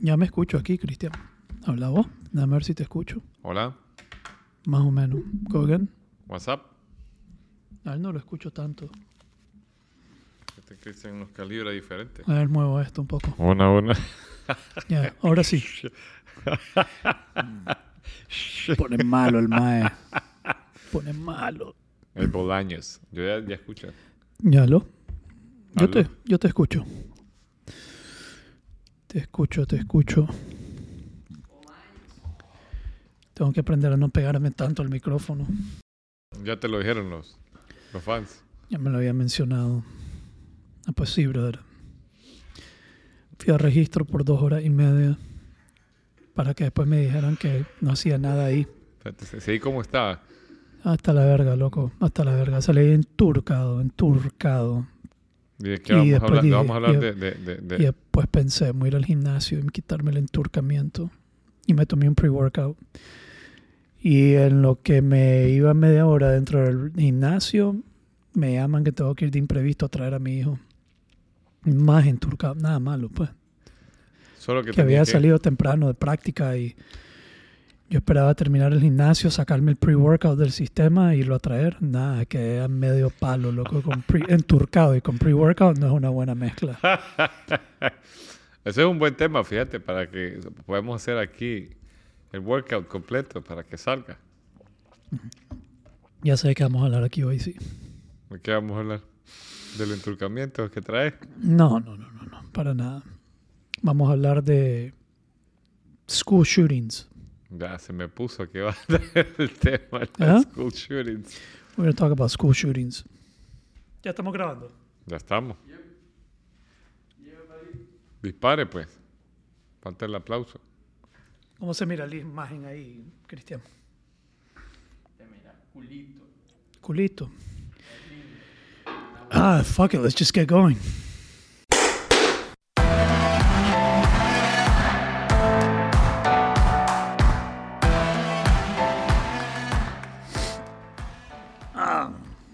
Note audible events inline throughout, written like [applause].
Ya me escucho aquí, Cristian. Habla vos. Déjame ver si te escucho. Hola, Más o menos. Go again. what's up? A él no lo escucho tanto. Este Cristian nos calibra diferente. A ver, muevo esto un poco. Una, una. Ya, ahora sí. [laughs] Pone malo el mae. Pone malo. El Bolaños. Yo ya, ya escucho. Ya lo. Yo te, yo te escucho. Te escucho, te escucho. Tengo que aprender a no pegarme tanto al micrófono. Ya te lo dijeron los, los fans. Ya me lo había mencionado. Ah, pues sí, brother. Fui a registro por dos horas y media para que después me dijeran que no hacía nada ahí. ¿Sí cómo estaba? Hasta la verga, loco. Hasta la verga. Salí enturcado, enturcado. ¿Y de qué Y vamos a después hablar? dije- vamos a hablar y- de, de, de, de- Y después pensé, voy a ir al gimnasio y quitarme el enturcamiento. Y me tomé un pre-workout. Y en lo que me iba media hora dentro del gimnasio, me llaman que tengo que ir de imprevisto a traer a mi hijo. Más enturcado, nada malo, pues. Solo que, Que había salido temprano de práctica y yo esperaba terminar el gimnasio, sacarme el pre-workout del sistema y irlo a traer. Nada, que era medio palo, loco, con pre- [laughs] enturcado y con pre-workout no es una buena mezcla. [laughs] Ese es un buen tema, fíjate, para que podamos hacer aquí el workout completo para que salga. Ya sé que vamos a hablar aquí hoy, sí. ¿De qué vamos a hablar? Del enturcamiento que trae. No, no, no, no, no, para nada. Vamos a hablar de school shootings. Ya se me puso que va a traer el tema de ¿Ah? school shootings. We're going to talk about school shootings. Ya estamos grabando. Ya estamos. Dispare, pues. Falta el aplauso. ¿Cómo se mira la imagen ahí, Cristian? Culito. Ah, fuck it, let's just get going.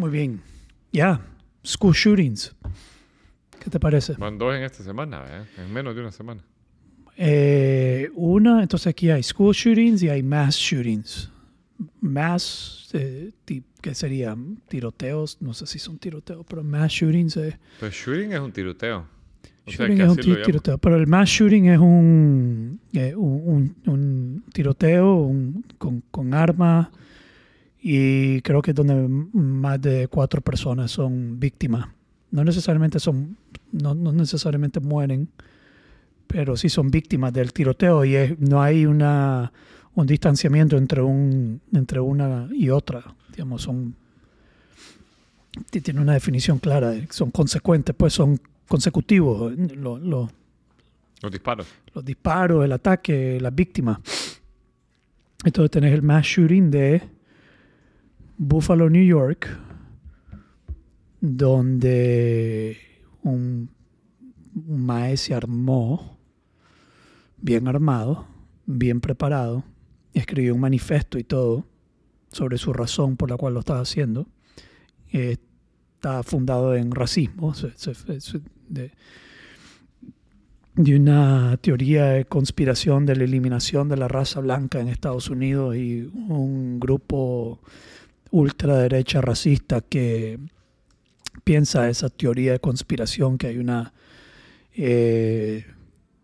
Muy bien. Ya, school shootings. ¿Qué te parece? Van dos en esta semana, ¿eh? En menos de una semana. Eh, una, entonces aquí hay school shootings y hay mass shootings. Mass, eh, ¿qué sería? Tiroteos, no sé si son tiroteos, pero mass shootings es, Pues shooting es un tiroteo. O sea, shooting que es un tiroteo, pero el mass shooting es un, eh, un, un- un tiroteo un- con, con armas y creo que es donde más de cuatro personas son víctimas. No necesariamente son, no, no necesariamente mueren, pero sí son víctimas del tiroteo y es- no hay una un distanciamiento entre un entre una y otra digamos son ti- tiene una definición clara son consecuentes pues son consecutivos lo- lo- Los disparos. los disparos el ataque las víctimas entonces tenés el mass shooting de Buffalo New York donde un, un mae se armó bien armado, bien preparado, escribió un manifiesto y todo sobre su razón por la cual lo estaba haciendo. Eh, está fundado en racismo, se- se- se- de, de una teoría de conspiración de la eliminación de la raza blanca en Estados Unidos y un grupo ultraderecha racista que piensa esa teoría de conspiración que hay una eh,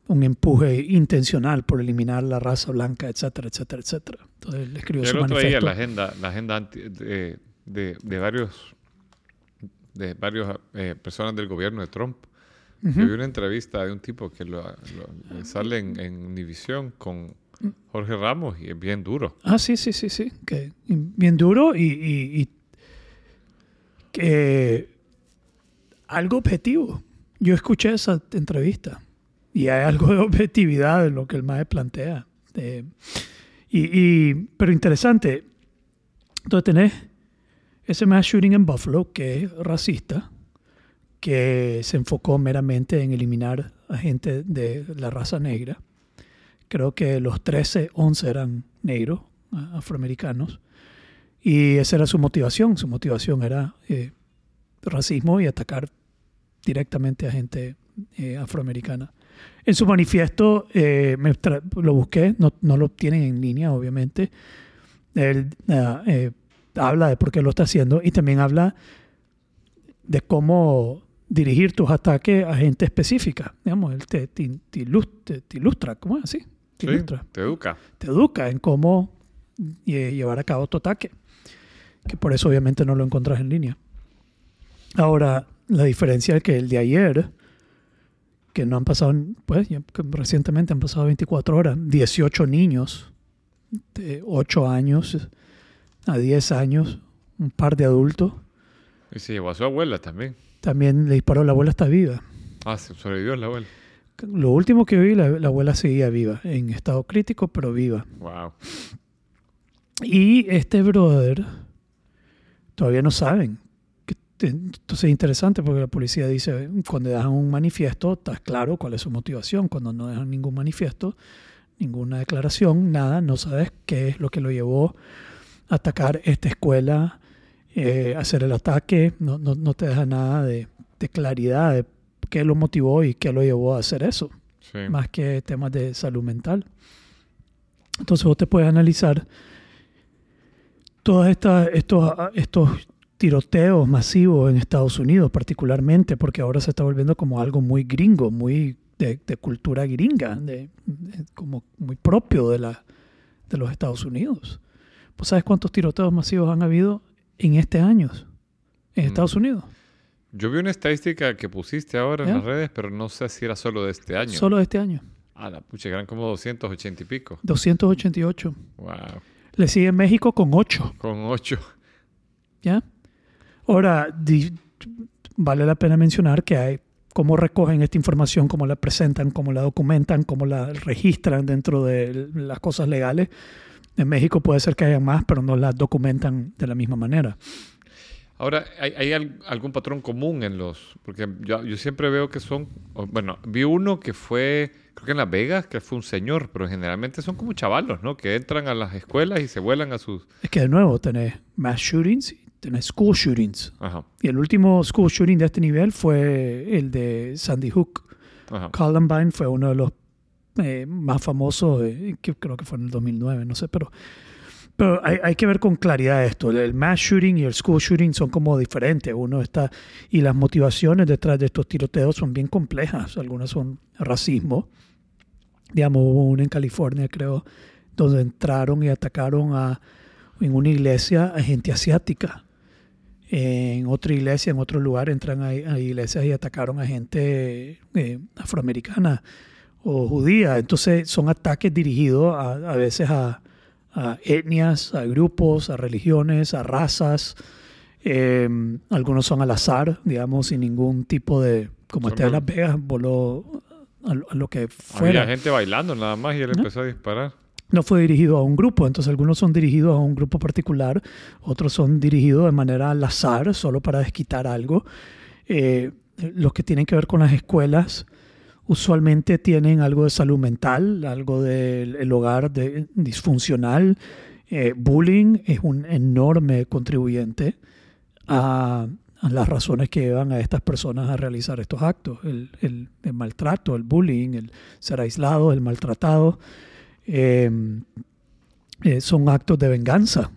un empuje intencional por eliminar la raza blanca, etcétera, etcétera, etcétera. Entonces él escribió Yo su día manifiesto. la agenda, la agenda de, de, de varios de varios eh, personas del gobierno de Trump. Ujú. Yo vi una entrevista de un tipo que lo, lo- le sale en, en Univisión con Jorge Ramos y es bien duro. Ah, sí, sí, sí, sí. Que bien duro y, que algo objetivo. Yo escuché esa entrevista y hay algo de objetividad en lo que el MAE plantea. Eh, y- pero interesante. Entonces tenés ese mass shooting en Buffalo que es racista, que se enfocó meramente en eliminar a gente de la raza negra creo que los 13, 11 eran negros, afroamericanos, y esa era su motivación. Su motivación era eh, racismo y atacar directamente a gente eh, afroamericana. En su manifiesto, eh, me lo busqué, no, no lo tienen en línea, obviamente. Él ah, eh, habla de por qué lo está haciendo y también habla de cómo dirigir tus ataques a gente específica. Digamos, él te, te- te ilus- te- te ilustra, ¿cómo es así? Te Sí, ilustra te educa. te educa en cómo lle- llevar a cabo tu ataque. Que por eso obviamente no lo encuentras en línea. Ahora, la diferencia es que el de ayer, que no han pasado, pues recientemente han pasado 24 horas, 18 niños de 8 años a 10 años, un par de adultos, Y se llevó a su abuela también. también le disparó, la abuela está viva. Ah, se sobrevivió la abuela. Lo último que vi, la, la abuela seguía viva, en estado crítico, pero viva. Wow. Y este brother todavía no saben. Entonces es interesante porque la policía dice, cuando dejan un manifiesto, está claro cuál es su motivación. Cuando no dejan ningún manifiesto, ninguna declaración, nada, no sabes qué es lo que lo llevó a atacar esta escuela, eh, hacer el ataque, no, no, no te deja nada de, de claridad de qué lo motivó y qué lo llevó a hacer eso Sí. más que temas de salud mental. Entonces vos te puedes analizar todos estos, estos tiroteos masivos en Estados Unidos, particularmente porque ahora se está volviendo como algo muy gringo, muy de, de cultura gringa, de, de- como muy propio de, la, de los Estados Unidos. ¿Vos sabes cuántos tiroteos masivos han habido en este año en Mm. Estados Unidos? Yo vi una estadística que pusiste ahora en ¿Ya? las redes, pero no sé si era solo de este año. Solo este año. Ah, la pucha, eran como 280 y pico. 288. Wow. Le sigue México con 8. Con 8. ¿Ya? Ahora, di- vale la pena mencionar que hay cómo recogen esta información, cómo la presentan, cómo la documentan, cómo la registran dentro de las cosas legales. En México puede ser que haya más, pero no las documentan de la misma manera. Ahora, ¿hay, hay al- algún patrón común en los...? Porque yo, yo siempre veo que son... Bueno, vi uno que fue, creo que en Las Vegas, que fue un señor, pero generalmente son como chavalos, ¿no? Que entran a las escuelas y se vuelan a sus... Es que de nuevo tenés mass shootings tenés school shootings. Ajá, Y el último school shooting de este nivel fue el de Sandy Hook. ajá. Columbine fue uno de los eh, más famosos, eh, que creo que fue en el 2009, no sé, pero, pero hay, hay que ver con claridad esto. El, mass shooting y el school shooting son como diferentes. Uno está, y las motivaciones detrás de estos tiroteos son bien complejas. Algunas son racismo. Digamos, hubo uno en California, creo, donde entraron y atacaron a, en una iglesia a gente asiática. En otra iglesia, en otro lugar, entran a, a iglesias y atacaron a gente eh, afroamericana o judía. Entonces son ataques dirigidos a, a veces a, a etnias, a grupos, a religiones, a razas. Eh, algunos son al azar, digamos, sin ningún tipo de, como Son este de Las Vegas, voló a, lo- a lo que fuera. Había gente bailando nada más y él ¿No? empezó a disparar. no fue dirigido a un grupo, entonces algunos son dirigidos a un grupo particular, otros son dirigidos de manera al azar, solo para desquitar algo. Eh, los que tienen que ver con las escuelas usualmente tienen algo de salud mental, algo del el hogar de- disfuncional. Eh, bullying es un enorme contribuyente a, las razones que llevan a estas personas a realizar estos actos. El maltrato, el bullying, el ser aislado, el maltratado eh, eh, son actos de venganza,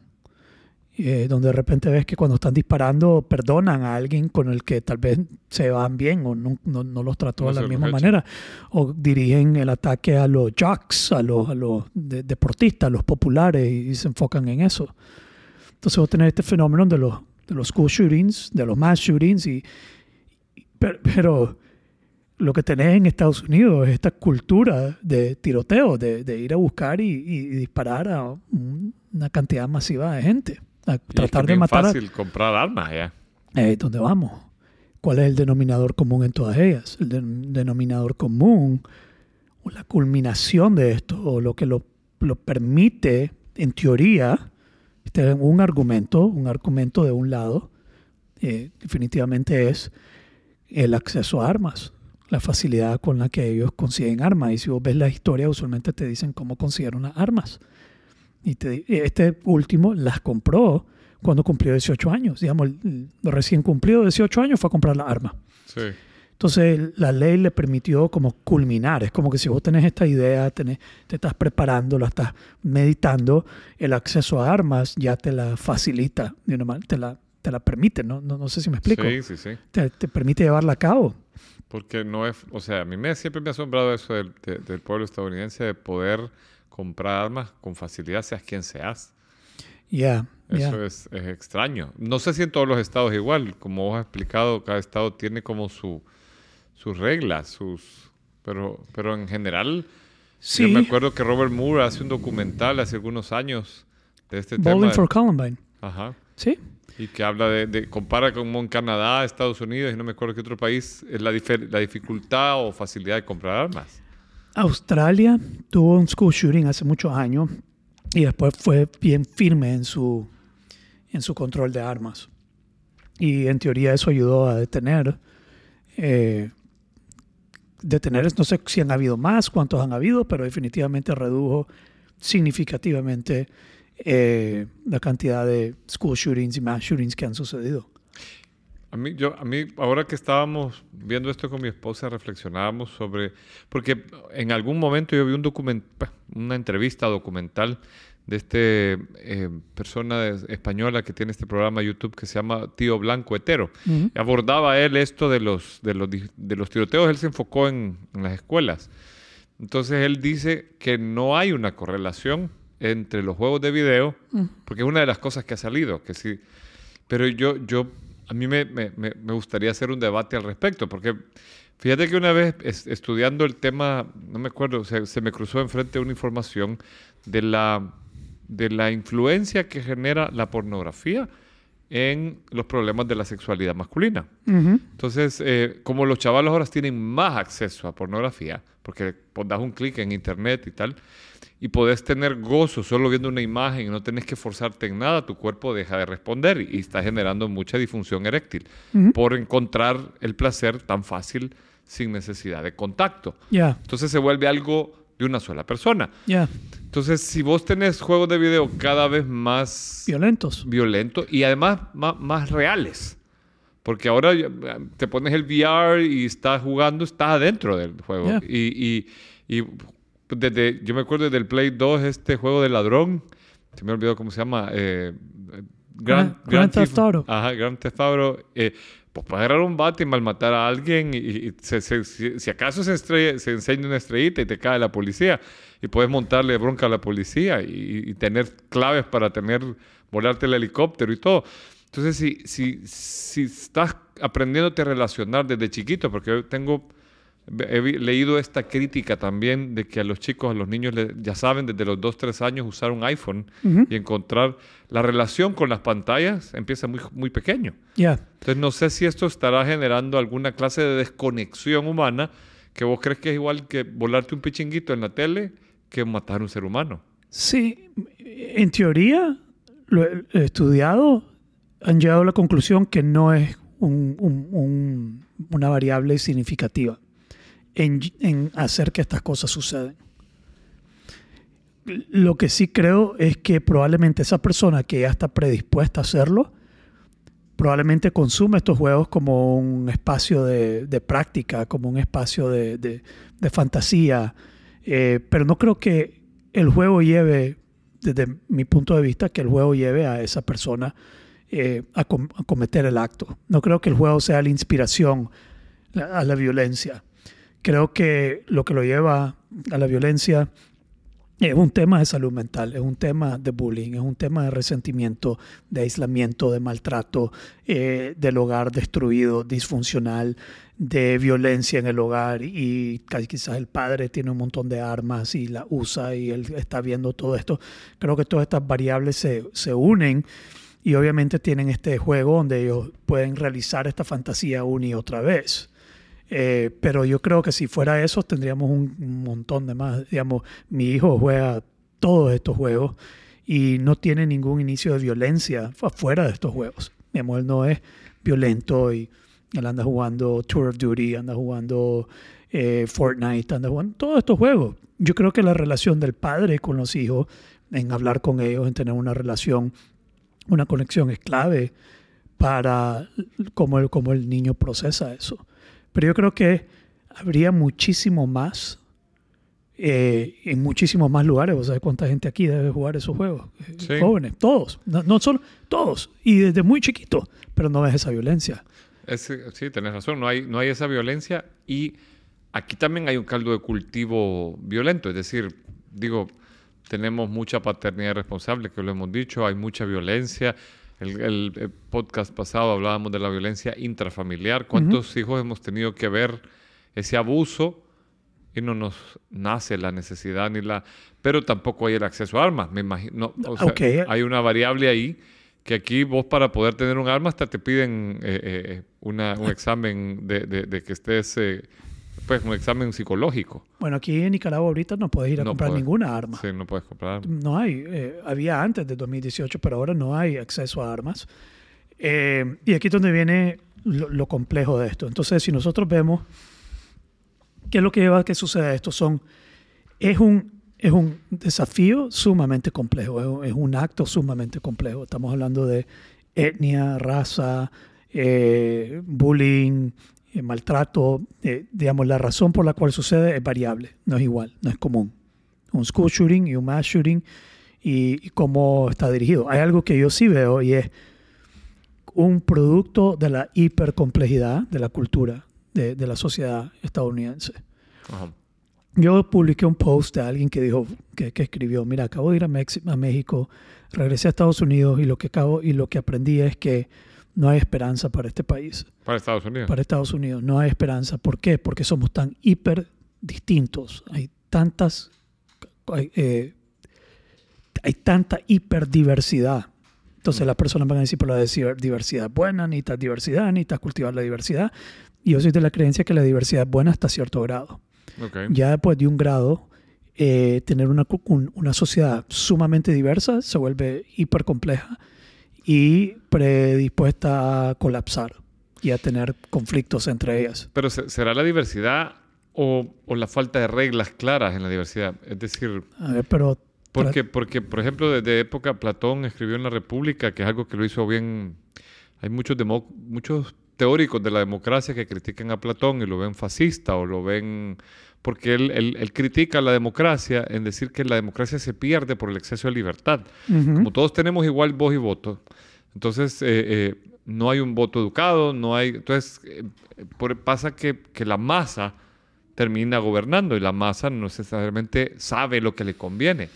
eh, donde de repente ves que cuando están disparando perdonan a alguien con el que tal vez se van bien o no, no- no los trató No de la misma manera, o dirigen el ataque a los jocks, a los, a los de- deportistas, a los populares y, se enfocan en eso. Entonces vos tenés este fenómeno de los, de los school shootings, de los mass shootings, y, y- pero, pero lo que tenés en Estados Unidos es esta cultura de tiroteo, de, de ir a buscar y, y disparar a un- una cantidad masiva de gente, a Y es que tratar es de bien matar a fácil comprar armas allá. eh, ¿dónde vamos? ¿Cuál es el denominador común en todas ellas? El den- denominador común, o la culminación de esto, o lo que lo, lo permite, en teoría, este es un argumento, un argumento de un lado, eh, definitivamente es el acceso a armas, la facilidad con la que ellos consiguen armas. Y si vos ves la historia, usualmente te dicen cómo consiguieron las armas. Y te- este último las compró cuando cumplió 18 años. Digamos, recién cumplido 18 años fue a comprar la arma. Sí. Entonces la ley le permitió como culminar. Es como que si vos tenés esta idea, tenés, te estás preparando, la estás meditando, el acceso a armas ya te la facilita, te la, te la permite, ¿no? No, no sé si me explico. Sí, sí, sí. Te, te permite llevarla a cabo. Porque no es, o sea, a mí me, siempre me ha asombrado eso del, de- del pueblo estadounidense de poder comprar armas con facilidad, seas quien seas. Ya, ya. Eso es, es extraño. No sé si en todos los estados igual, como vos has explicado, cada estado tiene como su, sus reglas, sus, pero, pero en general, Sí, yo me acuerdo que Robert Moore hace un documental hace algunos años de este Bowling tema. for Columbine. Ajá. Sí, Y que habla de, de- compara como en Canadá, Estados Unidos y no me acuerdo qué otro país, es la, la dificultad o facilidad de comprar armas. Australia tuvo un school shooting hace muchos años y después fue bien firme en su, en su control de armas. Y en teoría eso ayudó a detener, eh, no sé si han habido más, cuántos han habido, pero definitivamente redujo significativamente eh, la cantidad de school shootings y mass shootings que han sucedido. A mí, yo, a mí, ahora que estábamos viendo esto con mi esposa, reflexionábamos sobre, porque en algún momento yo vi un document, una entrevista documental de este eh, persona española que tiene este programa YouTube que se llama Tío Blanco Hetero. Ujú. Abordaba él esto de los, de los, de los tiroteos, él se enfocó en, en las escuelas. Entonces él dice que no hay una correlación entre los juegos de video, porque es una de las cosas que ha salido, que sí. Pero yo, yo, a mí me, me- me- me gustaría hacer un debate al respecto, porque fíjate que una vez es- estudiando el tema, no me acuerdo, se, se me cruzó enfrente una información de la, de la influencia que genera la pornografía en los problemas de la sexualidad masculina. Entonces, eh, como los chavalos ahora tienen más acceso a pornografía, porque pues, das un clic en internet y tal, y podés tener gozo solo viendo una imagen y no tenés que forzarte en nada, tu cuerpo deja de responder y, y está generando mucha disfunción eréctil por encontrar el placer tan fácil sin necesidad de contacto. Ya, Entonces se vuelve algo de una sola persona. ya, Entonces, si vos tenés juegos de video cada vez más violentos. violentos y además más, más reales. Porque ahora te pones el VR y estás jugando, estás adentro del juego. Yeah. Y, y, y desde, yo me acuerdo del Play 2, este juego de ladrón, se me olvidó cómo se llama. Eh, Grand- Grand Theft Auto. Ajá, Grand Theft Auto. Eh, pues puedes agarrar un bate y malmatar a alguien y, y se- se- si, si acaso se, estrella- se enseña una estrellita y te cae la policía y puedes montarle bronca a la policía y, y tener claves para tener, volarte el helicóptero y todo. Entonces, si, si, si estás aprendiéndote a relacionar desde chiquito, porque yo tengo, he leído esta crítica también de que a los chicos, a los niños, ya saben desde los 2, 3 años usar un iPhone Ujú. y encontrar la relación con las pantallas empieza muy, muy pequeño. Ya. Entonces no sé si esto estará generando alguna clase de desconexión humana que vos crees que es igual que volarte un pichinguito en la tele que matar a un ser humano. Sí, en teoría, lo he estudiado, han llegado a la conclusión que no es un- un- un- una variable significativa en, en hacer que estas cosas sucedan. Lo que sí creo es que probablemente esa persona que ya está predispuesta a hacerlo, probablemente consume estos juegos como un espacio de, de práctica, como un espacio de, de- de fantasía, eh, pero no creo que el juego lleve, desde mi punto de vista, que el juego lleve a esa persona eh, a, com- a cometer el acto. No creo que el juego sea la inspiración a la violencia. Creo que lo que lo lleva a la violencia es un tema de salud mental, es un tema de bullying, es un tema de resentimiento, de aislamiento, de maltrato, eh, del hogar destruido, disfuncional, de violencia en el hogar y quizás el padre tiene un montón de armas y la usa y él está viendo todo esto. Creo que todas estas variables se, se unen y obviamente tienen este juego donde ellos pueden realizar esta fantasía una y otra vez. Eh, pero yo creo que si fuera eso tendríamos un, montón de más. Digamos, mi hijo juega todos estos juegos y no tiene ningún inicio de violencia afuera de estos juegos. Digamos, él no es violento y él anda jugando Tour of Duty, anda jugando eh, Fortnite, anda jugando todos estos juegos. Yo creo que la relación del padre con los hijos, en hablar con ellos, en tener una relación, una conexión es clave para cómo el, cómo el niño procesa eso. Pero yo creo que habría muchísimo más eh, en muchísimos más lugares. ¿Vos sabés cuánta gente aquí debe jugar esos juegos? Eh, Sí. Jóvenes, todos. No, no solo, todos. Y desde muy chiquito. Pero no ves esa violencia. Ese- sí, tenés razón, no hay, no hay esa violencia y aquí también hay un caldo de cultivo violento, es decir, digo, tenemos mucha paternidad responsable, que lo hemos dicho, hay mucha violencia. El, el, eh, podcast pasado hablábamos de la violencia intrafamiliar, cuántos hijos hemos tenido que ver ese abuso y no nos nace la necesidad ni la... Pero tampoco hay el acceso a armas, me imagino. O sea. Hay una variable ahí que aquí vos para poder tener un arma hasta te piden eh, eh, una- un [laughs] examen de, de- de que estés, eh, pues un examen psicológico. Bueno, aquí en Nicaragua ahorita no puedes ir a No comprar puedes. ninguna arma. Sí, no puedes comprar. No hay. eh, había antes de 2018, pero ahora no hay acceso a armas. Eh, y aquí es donde viene lo, lo complejo de esto. Entonces, si nosotros vemos qué es lo que lleva a que suceda esto, son, es, un, es un desafío sumamente complejo, es un, es un acto sumamente complejo. Estamos hablando de etnia, raza, eh, bullying, eh, maltrato. eh, digamos, la razón por la cual sucede es variable, no es igual, no es común un school shooting y un mass shooting y, y cómo está dirigido. Hay algo que yo sí veo y es un producto de la hipercomplejidad de la cultura de, de la sociedad estadounidense. Ajá. Yo publiqué un post de alguien que dijo, que, que escribió, mira, acabo de ir a, Mex- a México, regresé a Estados Unidos y lo que acabo y lo que aprendí es que no hay esperanza para este país Para Estados Unidos. para Estados Unidos. No hay esperanza. ¿Por qué? Porque somos tan hiper distintos. Hay tantas, hay, eh, hay tanta hiperdiversidad. Entonces las personas van a decir, pero la diver- diversidad es buena, necesitas diversidad, necesitas cultivar la diversidad. Y yo soy de la creencia que la diversidad es buena hasta cierto grado. Ya después de un grado, eh, tener una, un- una sociedad sumamente diversa se vuelve hipercompleja y predispuesta a colapsar y a tener conflictos entre ellas. Pero se- ¿será la diversidad o, o la falta de reglas claras en la diversidad? Es decir, A ver, pero Porque, porque, por ejemplo, desde época Platón escribió en la República, que es algo que lo hizo bien. Hay muchos, demo- muchos teóricos de la democracia que critican a Platón y lo ven fascista o lo ven. Porque él, él- él critica la democracia en decir que la democracia se pierde por el exceso de libertad. Ujú. Como todos tenemos igual voz y voto, entonces eh, eh, no hay un voto educado, no hay. Entonces eh, por- pasa que, que la masa termina gobernando y la masa no necesariamente sabe lo que le conviene.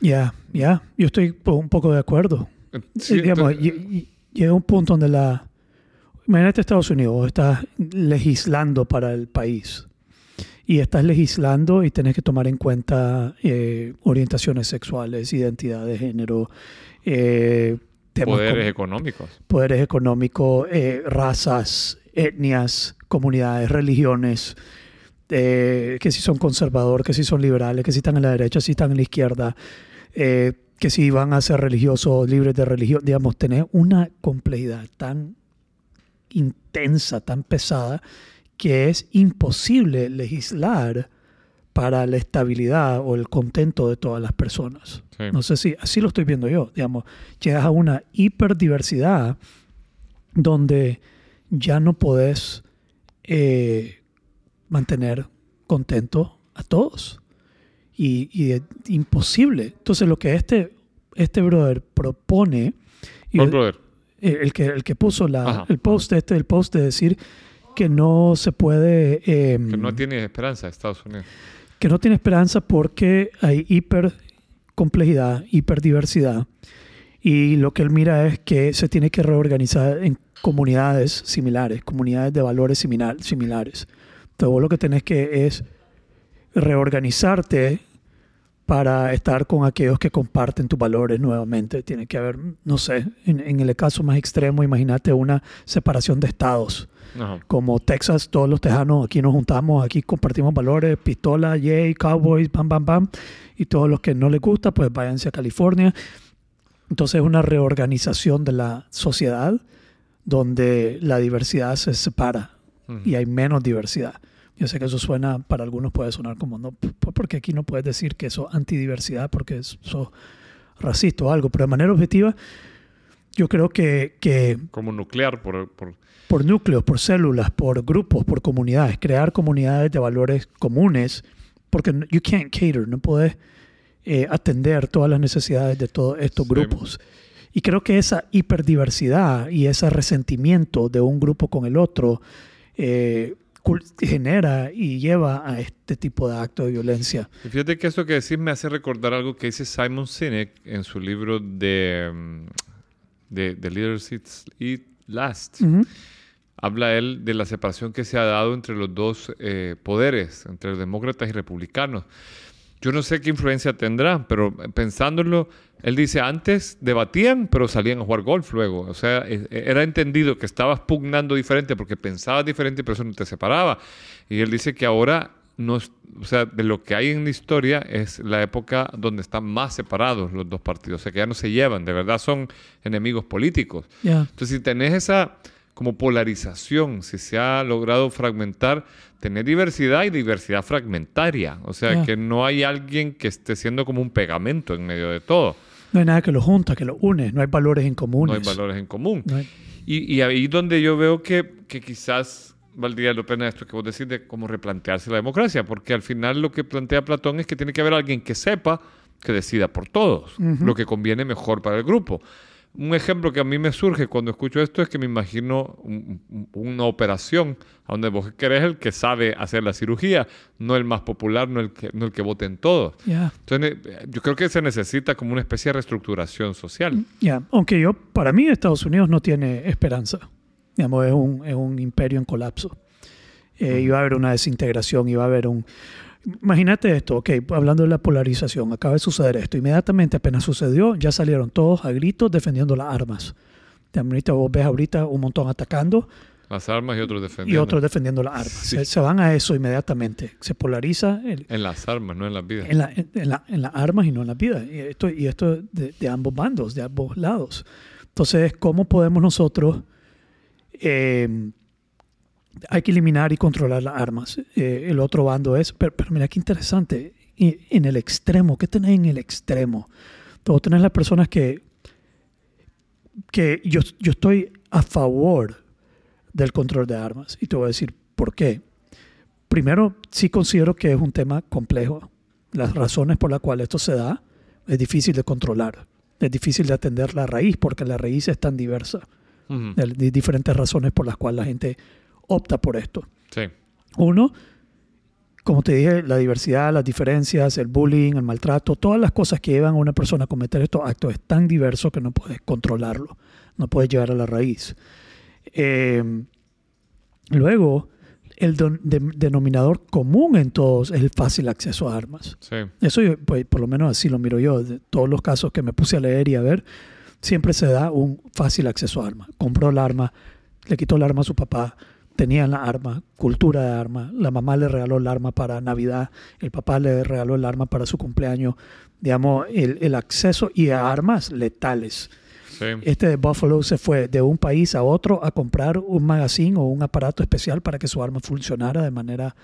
ya, ya, yo estoy un poco de acuerdo. Sí, Eh, digamos, entonces- lle- lle- llega un punto donde la... Imagínate Estados Unidos, vos estás legislando para el país y estás legislando y tenés que tomar en cuenta eh, orientaciones sexuales, identidad de género, eh, temas poderes económicos. poderes económicos, eh, razas, etnias, comunidades, religiones, que si son conservadores, que si son liberales, que si están en la derecha, si están en la izquierda, que si van a ser religiosos, libres de religión, digamos, tener una complejidad tan intensa, tan pesada, que es imposible legislar para la estabilidad o el contento de todas las personas. Sí. No sé si así lo estoy viendo yo. Digamos, llegas a una hiperdiversidad donde ya no podés eh, mantener contento a todos. Y, y es imposible. Entonces, lo que este, este brother propone, y ¿Cuál el, brother? el que, el que puso la, Ajá. el post, este, el post de decir que no se puede. eh, Que no tiene esperanza Estados Unidos. que no tiene esperanza porque hay hiper complejidad, hiperdiversidad. Y lo que él mira es que se tiene que reorganizar en comunidades similares, comunidades de valores similar- similares. Entonces vos lo que tenés que es reorganizarte para estar con aquellos que comparten tus valores nuevamente. Tiene que haber, no sé, en, en el caso más extremo, imagínate una separación de estados Ajá. como Texas, todos los tejanos aquí nos juntamos, aquí compartimos valores, pistola, yay, cowboys, bam, bam, bam, y todos los que no les gusta, pues váyanse a California. Entonces es una reorganización de la sociedad donde la diversidad se separa y hay menos diversidad. Yo sé que eso suena, para algunos puede sonar como, no, porque aquí no puedes decir que eso es antidiversidad porque sos racista o algo, pero de manera objetiva, Yo creo que, que Como nuclear, por, por- por núcleos, por células, por grupos, por comunidades, crear comunidades de valores comunes, porque you can't cater, no puedes eh, atender todas las necesidades de todos estos Sí. grupos. Y creo que esa hiperdiversidad y ese resentimiento de un grupo con el otro eh, genera y lleva a este tipo de actos de violencia. Y fíjate que esto que decís me hace recordar algo que dice Simon Sinek en su libro de, mm, de, de Leaders Eat, Last. Ujú. Habla él de la separación que se ha dado entre los dos eh, poderes, entre los demócratas y republicanos. Yo no sé qué influencia tendrá, pero pensándolo, él dice, antes debatían, pero salían a jugar golf luego. O sea, e- era entendido que estabas pugnando diferente porque pensabas diferente, pero eso no te separaba. Y él dice que ahora, no, o sea, de lo que hay en la historia es la época donde están más separados los dos partidos. O sea, que ya no se llevan, de verdad son enemigos políticos. Ya. Entonces, si tenés esa como polarización, si se ha logrado fragmentar, tener diversidad y diversidad fragmentaria. O sea, que no hay alguien que esté siendo como un pegamento en medio de todo. No hay nada que lo junta, que lo une, no hay valores en común. No hay valores en común. No hay- Y, y ahí donde yo veo que, que quizás valdría la pena esto que vos decís de cómo replantearse la democracia, porque al final lo que plantea Platón es que tiene que haber alguien que sepa que decida por todos, lo que conviene mejor para el grupo. Un ejemplo que a mí me surge cuando escucho esto es que me imagino un- un- una operación a donde vos querés el que sabe hacer la cirugía, no el más popular, no el que, no el que voten todos. Ya. Entonces, eh, yo creo que se necesita como una especie de reestructuración social. Ya, aunque yo, para mí Estados Unidos no tiene esperanza. Digamos, es un, es un imperio en colapso. Eh, Iba a haber una desintegración, iba a haber un... Imagínate esto, ok, hablando de la polarización, acaba de suceder esto. Inmediatamente apenas sucedió, ya salieron todos a gritos defendiendo las armas. Ahorita vos ves ahorita un montón atacando Las armas y otros y defendiendo. otros defendiendo las armas. Sí. Se, se van a eso inmediatamente. Se polariza el, En las armas, no en las vidas. en, la- en- en la- en las armas y no en la vida. Y esto, y esto de, de ambos bandos, de ambos lados. Entonces, ¿cómo podemos nosotros... eh, hay que eliminar y controlar las armas. Eh, el otro bando es... Pero, pero mira qué interesante. Y en el extremo, ¿qué tenés en el extremo? Tú tenés las personas que... que yo, yo estoy a favor del control de armas. Y te voy a decir por qué. Primero, sí considero que es un tema complejo. Las razones por las cuales esto se da es difícil de controlar. Es difícil de atender la raíz porque la raíz es tan diversa. Ujú. De, de diferentes razones por las cuales la gente opta por esto. Sí. Uno, como te dije, la diversidad, las diferencias, el bullying, el maltrato, todas las cosas que llevan a una persona a cometer estos actos es tan diverso que no puedes controlarlo, no puedes llegar a la raíz. Eh, luego, el don- de- denominador común en todos es el fácil acceso a armas. Sí. Eso yo, pues, por lo menos así lo miro yo. De todos los casos que me puse a leer y a ver, siempre se da un fácil acceso a armas. Compró el arma, le quitó el arma a su papá, tenían la arma, cultura de arma. La mamá le regaló el arma para Navidad, el papá le regaló el arma para su cumpleaños. Digamos, el, el acceso y a armas letales. Sí. Este de Buffalo se fue de un país a otro a comprar un magazine o un aparato especial para que su arma funcionara de manera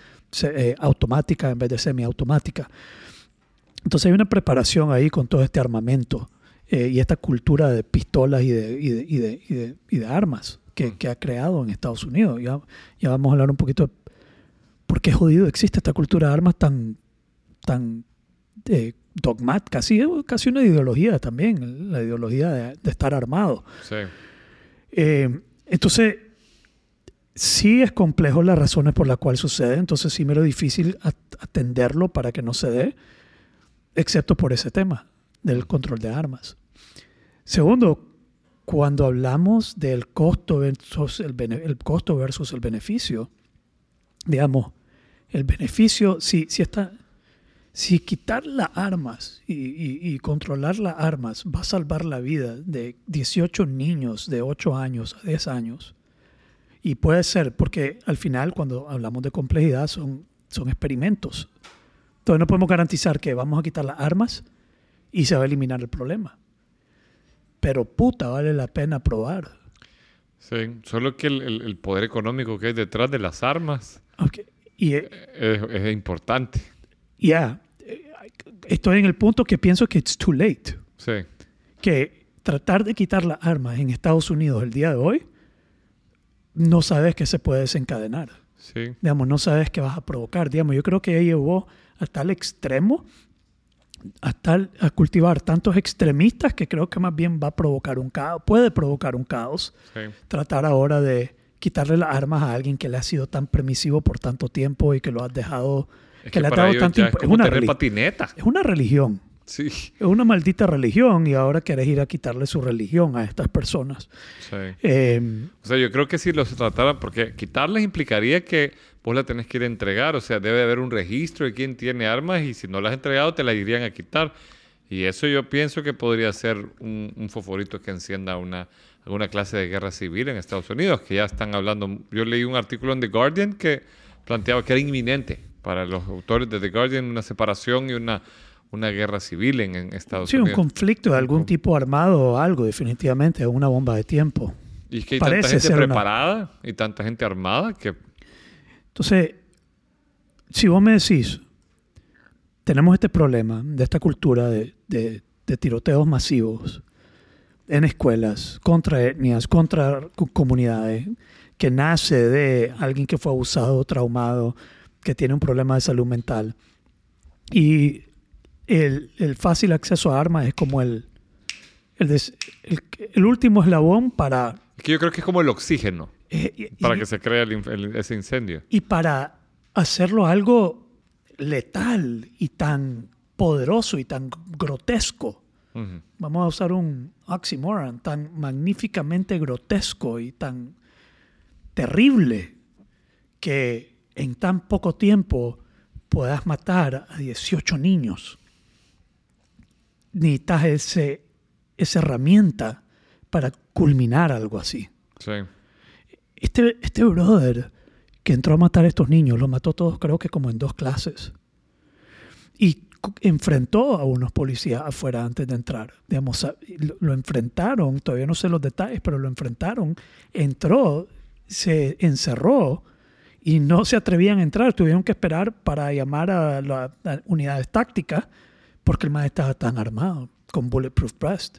eh, automática en vez de semiautomática. Entonces hay una preparación ahí con todo este armamento eh, y esta cultura de pistolas y de, y de, y de, y de- y de armas que, que ha creado en Estados Unidos. Ya, ya vamos a hablar un poquito de por qué jodido existe esta cultura de armas tan, tan eh, dogmática, casi, casi una ideología también, la ideología de, de estar armado. Sí. Eh, entonces, sí es complejo las razones por las cuales sucede, entonces sí me lo difícil at- atenderlo para que no se dé, excepto por ese tema del control de armas. Segundo, cuando hablamos del costo versus el, el costo versus el beneficio, digamos, el beneficio, si, si, está, si quitar las armas y, y- y controlar las armas va a salvar la vida de 18 niños de 8 años a 10 años, y puede ser, porque al final cuando hablamos de complejidad son, son experimentos. Entonces no podemos garantizar que vamos a quitar las armas y se va a eliminar el problema. Pero puta, vale la pena probar. Sí. Solo que el, el- el poder económico que hay detrás de las armas Ok, Y eh, es, es importante. ya, eh, estoy en el punto que pienso que it's too late. Sí. Que tratar de quitar las armas en Estados Unidos el día de hoy, no sabes qué se puede desencadenar. Sí. Digamos, no sabes qué vas a provocar. Digamos, yo creo que ella llevó hasta el extremo a, tal- a cultivar tantos extremistas que creo que más bien va a provocar un caos, puede provocar un caos. sí. Tratar ahora de quitarle las armas a alguien que le ha sido tan permisivo por tanto tiempo y que lo has dejado, Es que, le ha para dado tanto imp- es es una, tener patineta. es una religión. Sí. Es una maldita religión y ahora quieres ir a quitarle su religión a estas personas. sí. Eh, O sea, yo creo que si los trataran, porque quitarles implicaría que vos la tenés que ir a entregar, o sea, debe haber un registro de quién tiene armas y si no las has entregado te las irían a quitar. Y eso yo pienso que podría ser un, un que encienda una, alguna clase de guerra civil en Estados Unidos, que ya están hablando. Yo leí un artículo en The Guardian que planteaba que era inminente para los autores de The Guardian una separación y una, una guerra civil en, en Estados sí, un Unidos. conflicto de algún tipo armado o algo, definitivamente, una bomba de tiempo. y es que hay parece tanta gente una- preparada y tanta gente armada que Entonces, si vos me decís, tenemos este problema de esta cultura de, tiroteos masivos en escuelas, contra etnias, contra comunidades, que nace de alguien que fue abusado, traumado, que tiene un problema de salud mental. Y el, fácil acceso a armas es como el, último eslabón para... Que yo creo que es como el oxígeno eh, y- para y- que se crea el inf- el- ese incendio. y para hacerlo algo letal y tan poderoso y tan grotesco. Vamos a usar un oxymoron tan magníficamente grotesco y tan terrible que en tan poco tiempo puedas matar a 18 niños. Necesitas ese, esa herramienta para culminar algo así. Sí. Este, este brother que entró a matar a estos niños, los mató todos creo que como en dos clases. Y enfrentó a unos policías afuera antes de entrar. Digamos, lo enfrentaron, todavía no sé los detalles, pero lo enfrentaron. Entró, se encerró y no se atrevían a entrar. Tuvieron que esperar para llamar a las unidades tácticas porque el maestro estaba tan armado con Bulletproof Vest.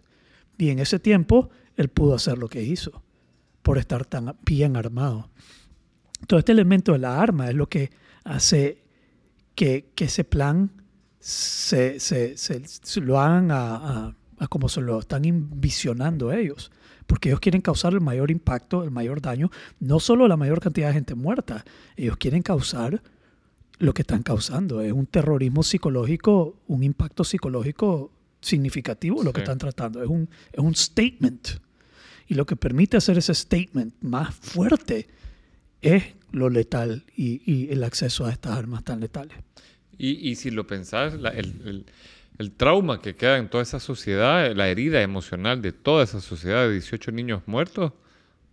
Y en ese tiempo él pudo hacer lo que hizo por estar tan bien armado. Todo este elemento de la arma es lo que hace que, que ese plan se, se- se- se lo hagan a, a- a como se lo están visionando ellos. Porque ellos quieren causar el mayor impacto, el mayor daño, no solo la mayor cantidad de gente muerta, ellos quieren causar lo que están causando. Es un terrorismo psicológico, un impacto psicológico significativo lo que están tratando. Es un, es un statement. Y lo que permite hacer ese statement más fuerte es lo letal y, y el acceso a estas armas tan letales. Y, y si lo pensás, la- el, el- el trauma que queda en toda esa sociedad, la herida emocional de toda esa sociedad de 18 niños muertos,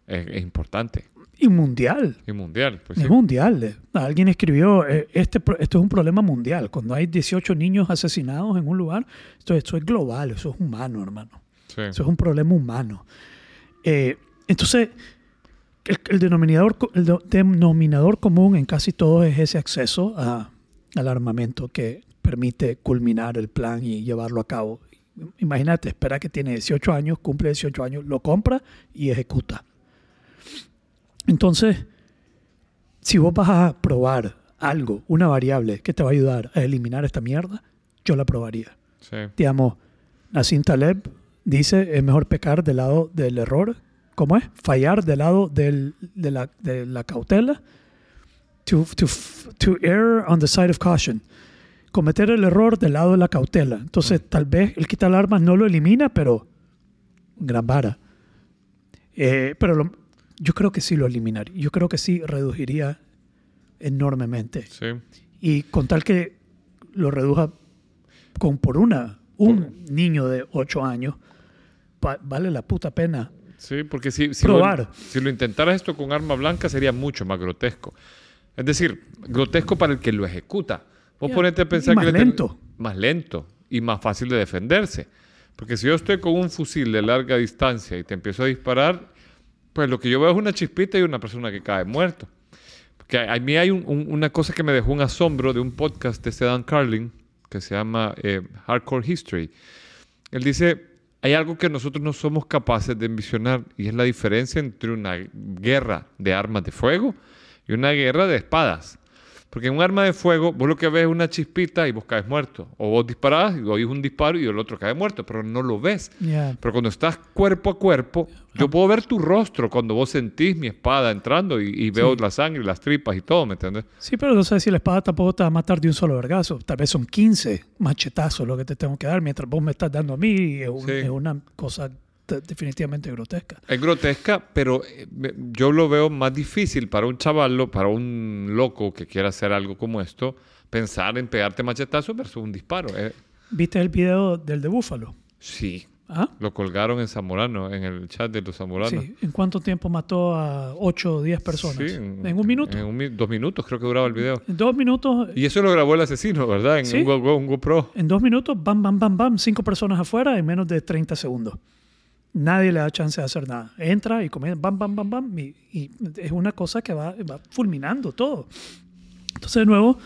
es, es importante Y mundial. y mundial. Pues, Es sí. mundial. Alguien escribió, eh, este, esto es un problema mundial. Cuando hay 18 niños asesinados en un lugar, esto, esto es global, eso es humano, hermano. Sí. Eso es un problema humano. Eh, entonces, el, el denominador, el do- denominador común en casi todo es ese acceso a- al armamento que permite culminar el plan y llevarlo a cabo. Imagínate, espera que tiene 18 años, cumple 18 años, lo compra y ejecuta. Entonces, si vos vas a probar algo, una variable que te va a ayudar a eliminar esta mierda, yo la probaría Sí. digamos, Nassim Taleb dice es mejor pecar del lado del error, ¿cómo es? Fallar del lado del- de, la, de la cautela, to, to, to err on the side of caution, cometer el error del lado de la cautela. Entonces, tal vez el quitar armas no lo elimina, pero gran vara. Eh, pero lo- yo creo que sí lo eliminaría. Yo creo que sí reduciría enormemente Sí. y con tal que lo reduja con por una un niño de 8 años vale la puta pena Sí, porque si, si, Probar. Lo, si lo intentaras esto con arma blanca sería mucho más grotesco. Es decir, grotesco para el que lo ejecuta. Vos ponete a pensar y más que ten- lento. Más lento y más fácil de defenderse. Porque si yo estoy con un fusil de larga distancia y te empiezo a disparar, pues lo que yo veo es una chispita y una persona que cae muerto. Porque a a mí hay un- un- una cosa que me dejó un asombro de un podcast de este Dan Carlin que se llama eh, Hardcore History. Él dice, hay algo que nosotros no somos capaces de envisionar y es la diferencia entre una guerra de armas de fuego y una guerra de espadas. Porque en un arma de fuego, vos lo que ves es una chispita y vos caes muerto. O vos disparás y oís un disparo y el otro cae muerto, pero no lo ves. Yeah. Pero cuando estás cuerpo a cuerpo, yo puedo ver tu rostro cuando vos sentís mi espada entrando y, y veo Sí. la sangre, las tripas y todo, ¿me entiendes? Sí, pero no sé si la espada tampoco te va a matar de un solo vergazo. Tal vez son 15 machetazos lo que te tengo que dar mientras vos me estás dando a mí. y Es, un- Sí. es una cosa definitivamente grotesca. Es grotesca, pero eh, yo lo veo más difícil para un chavalo, para un loco que quiera hacer algo como esto, pensar en pegarte machetazo versus un disparo. Eh, ¿Viste el video del de Búfalo? sí, ¿Ah? lo colgaron en Zamorano, en el chat de los Zamoranos. Sí. ¿En cuánto tiempo mató a 8 o 10 personas? Sí, en, un minuto. En un dos minutos creo que duraba el video. En dos minutos. Y eso lo grabó el asesino, ¿verdad? En Sí. un, Go- Go- un GoPro. En dos minutos, bam, bam, bam, bam, cinco personas afuera en menos de 30 segundos. Nadie le da chance de hacer nada. Entra y comienza, bam, bam, bam, bam, y, y es una cosa que va, va fulminando todo. Entonces, de nuevo,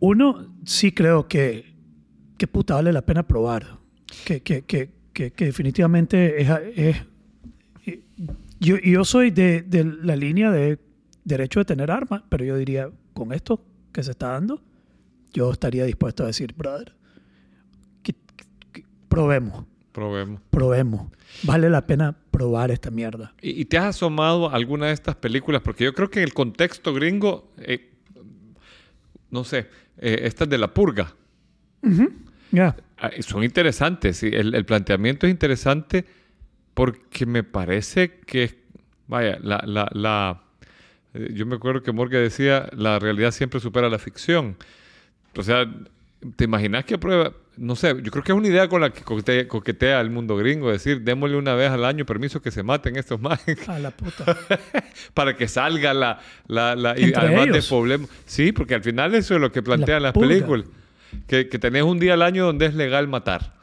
uno sí creo que, que puta vale la pena probar. Que, que, que, que, que definitivamente es... es- yo, yo soy de, de la línea de derecho de tener armas, pero yo diría, con esto que se está dando, yo estaría dispuesto a decir, brother, que- probemos, Probemos. probemos. Vale la pena probar esta mierda. ¿Y, y te has asomado a alguna de estas películas? Porque yo creo que en el contexto gringo, eh, no sé, eh, estas de la purga, Ya. ah, son interesantes. El, el planteamiento es interesante porque me parece que, vaya, la, la, la- eh, yo me acuerdo que Morgan decía, la realidad siempre supera la ficción. O sea, ¿te imaginas que prueba? No sé, yo creo que es una idea con la que coquetea, coquetea el mundo gringo, decir, démosle una vez al año permiso que se maten estos más A la puta. [laughs] para que salga la, la, la y además de ellos. problema. Sí, porque al final eso es lo que plantean La las películas. Que, que tenés un día al año donde es legal matar.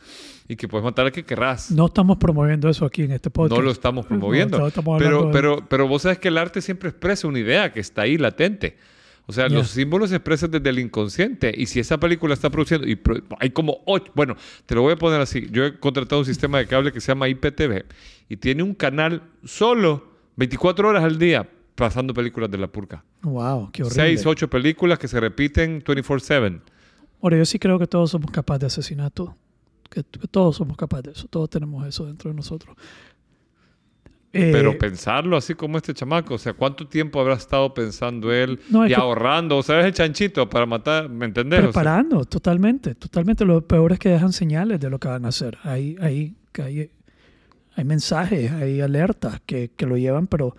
Y que puedes matar a que querrás. No estamos promoviendo eso aquí en este podcast. No lo estamos promoviendo. No, estamos pero, de- pero, pero vos sabes que el arte siempre expresa una idea que está ahí latente. O sea, Ya. los símbolos se expresan desde el inconsciente. Y si esa película está produciendo, y pro- hay como ocho, bueno, te lo voy a poner así. Yo he contratado un sistema de cable que se llama IPTV y tiene un canal solo 24 horas al día pasando películas de la purga. Wow, qué horrible. Seis, ocho películas que se repiten 24/7. Ahora, yo sí creo que todos somos capaces de asesinato. Que, que todos somos capaces de eso. Todos tenemos eso dentro de nosotros. Eh, Pero pensarlo así como este chamaco, o sea, ¿cuánto tiempo habrá estado pensando él No, y que- ahorrando? O sea, es el chanchito para matar, ¿me entendés? O sea, preparando, totalmente. Totalmente. Lo peor es que dejan señales de lo que van a hacer. Hay, hay, hay, hay mensajes, hay alertas que, que lo llevan, pero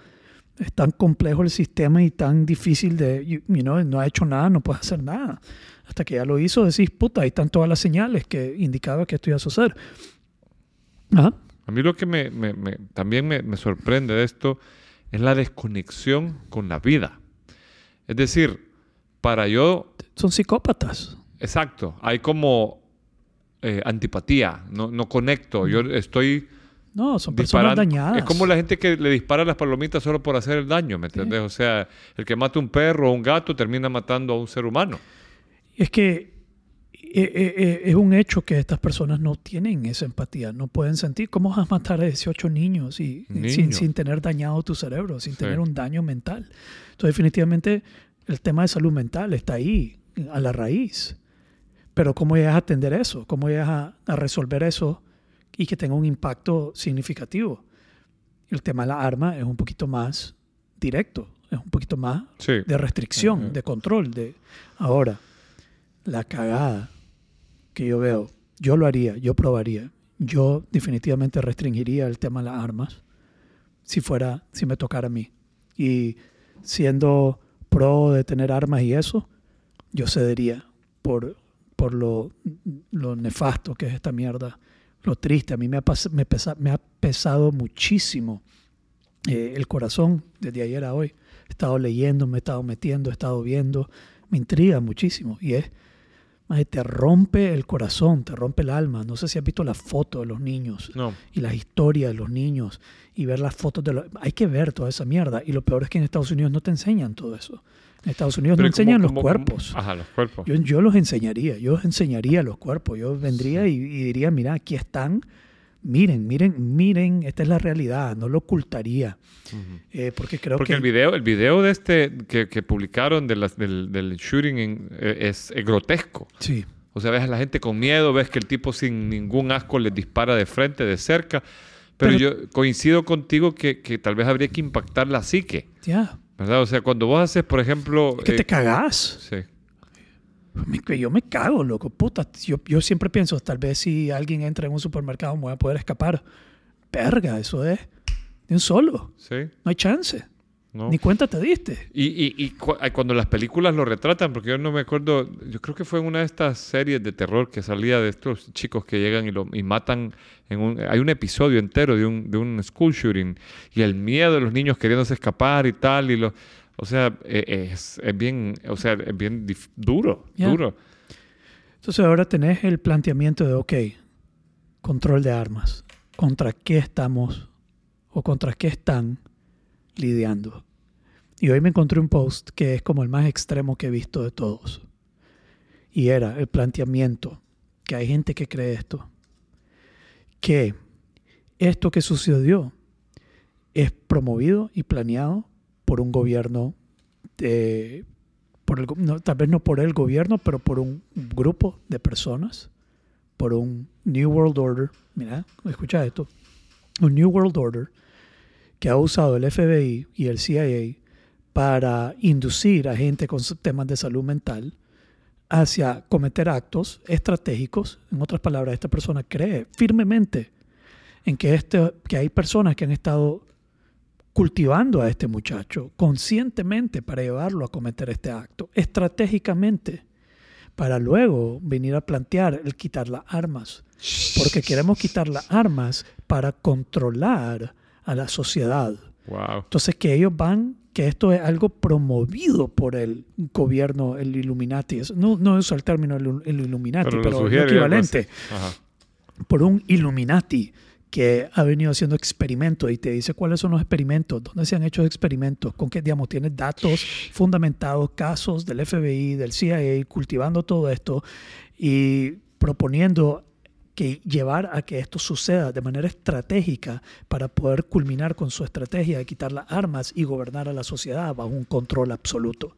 es tan complejo el sistema y tan difícil de, you, you know, no ha hecho nada, no puede hacer nada. Hasta que ya lo hizo, decís, puta, ahí están todas las señales que indicaban que esto iba a suceder. Ajá. A mí lo que me, me- me- también me, sorprende de esto es la desconexión con la vida. Es decir, para yo, Son psicópatas. exacto, hay como eh, antipatía, no, no conecto, yo estoy No, son personas disparando. dañadas. Es como la gente que le dispara las palomitas solo por hacer el daño, ¿me entiendes? O sea, el que mata un perro o un gato termina matando a un ser humano. Es que eh, eh, eh, es un hecho que estas personas no tienen esa empatía, no pueden sentir. ¿Cómo vas a matar a 18 niños y, sin, sin tener dañado tu cerebro, sin Sí. tener un daño mental? Entonces, definitivamente, el tema de salud mental está ahí, a la raíz. Pero ¿cómo llegas a atender eso? ¿Cómo llegas a, a resolver eso y que tenga un impacto significativo? El tema de la arma es un poquito más directo, es un poquito más Sí. de restricción, Ujú. de control. De... Ahora, la cagada que yo veo, yo lo haría, yo probaría. Yo definitivamente restringiría el tema de las armas si fuera, si me tocara a mí. Y siendo pro de tener armas y eso, yo cedería por, por lo, lo nefasto que es esta mierda, lo triste. A mí me ha, me pesa- me ha pesado muchísimo eh, el corazón desde ayer a hoy. He estado leyendo, me he estado metiendo, he estado viendo. Me intriga muchísimo. Y es, te rompe el corazón, te rompe el alma. No sé si has visto las fotos de los niños No. y las historias de los niños y ver las fotos de los... Hay que ver toda esa mierda. Y lo peor es que en Estados Unidos no te enseñan todo eso. En Estados Unidos Pero no ¿y cómo- enseñan los cómo- cuerpos. cómo- Ajá, los cuerpos. Yo, yo los enseñaría, yo enseñaría los cuerpos. Yo vendría y, y diría, mira, aquí están miren, miren, miren, esta es la realidad, no lo ocultaría. Eh, porque creo Porque que... el video, el video de este que, que publicaron de las, del, del shooting en- eh, es, es grotesco. Sí, O sea, ves a la gente con miedo, ves que el tipo sin ningún asco les dispara de frente, de cerca. Pero, Pero- yo coincido contigo que, que tal vez habría que impactar la psique, ya. ¿verdad? O sea, cuando vos haces, por ejemplo... Que eh, te cagás. Sí. Yo me cago, loco. Puta, yo, yo siempre pienso, tal vez si alguien entra en un supermercado me voy a poder escapar. Verga, eso es de un solo. Sí, No hay chance. ¿no? Ni cuenta te diste. Y, y, y cu- ay, cuando las películas lo retratan, porque yo no me acuerdo, yo creo que fue en una de estas series de terror que salía de estos chicos que llegan y, lo, y matan en un... Hay un episodio entero de un, de un school shooting y el miedo de los niños queriéndose escapar y tal, y lo... O sea, eh, es, es bien, o sea, es bien duro, Ya. duro. Entonces ahora tenés el planteamiento de, ok, control de armas. ¿Contra qué estamos o contra qué están lidiando? Y hoy me encontré un post que es como el más extremo que he visto de todos. Y era el planteamiento, que hay gente que cree esto, que esto que sucedió es promovido y planeado por un gobierno de, por el no, tal vez no por el gobierno, pero por un grupo de personas, por un New World Order, mira, escucha esto, un New World Order que ha usado el FBI y el CIA para inducir a gente con temas de salud mental hacia cometer actos estratégicos. En otras palabras, esta persona cree firmemente en que, este, que hay personas que han estado cultivando a este muchacho conscientemente para llevarlo a cometer este acto, estratégicamente, para luego venir a plantear el quitar las armas, porque queremos quitar las armas para controlar a la sociedad. Wow. Entonces que ellos van, que esto es algo promovido por el gobierno, el Illuminati, no, no uso el término el, el Illuminati, Pero pero, lo sugiere. equivalente por un Illuminati que ha venido haciendo experimentos y te dice cuáles son los experimentos, dónde se han hecho experimentos, con qué, digamos, tienes datos fundamentados, casos del FBI, del CIA, cultivando todo esto y proponiendo que llevar a que esto suceda de manera estratégica para poder culminar con su estrategia de quitar las armas y gobernar a la sociedad bajo un control absoluto.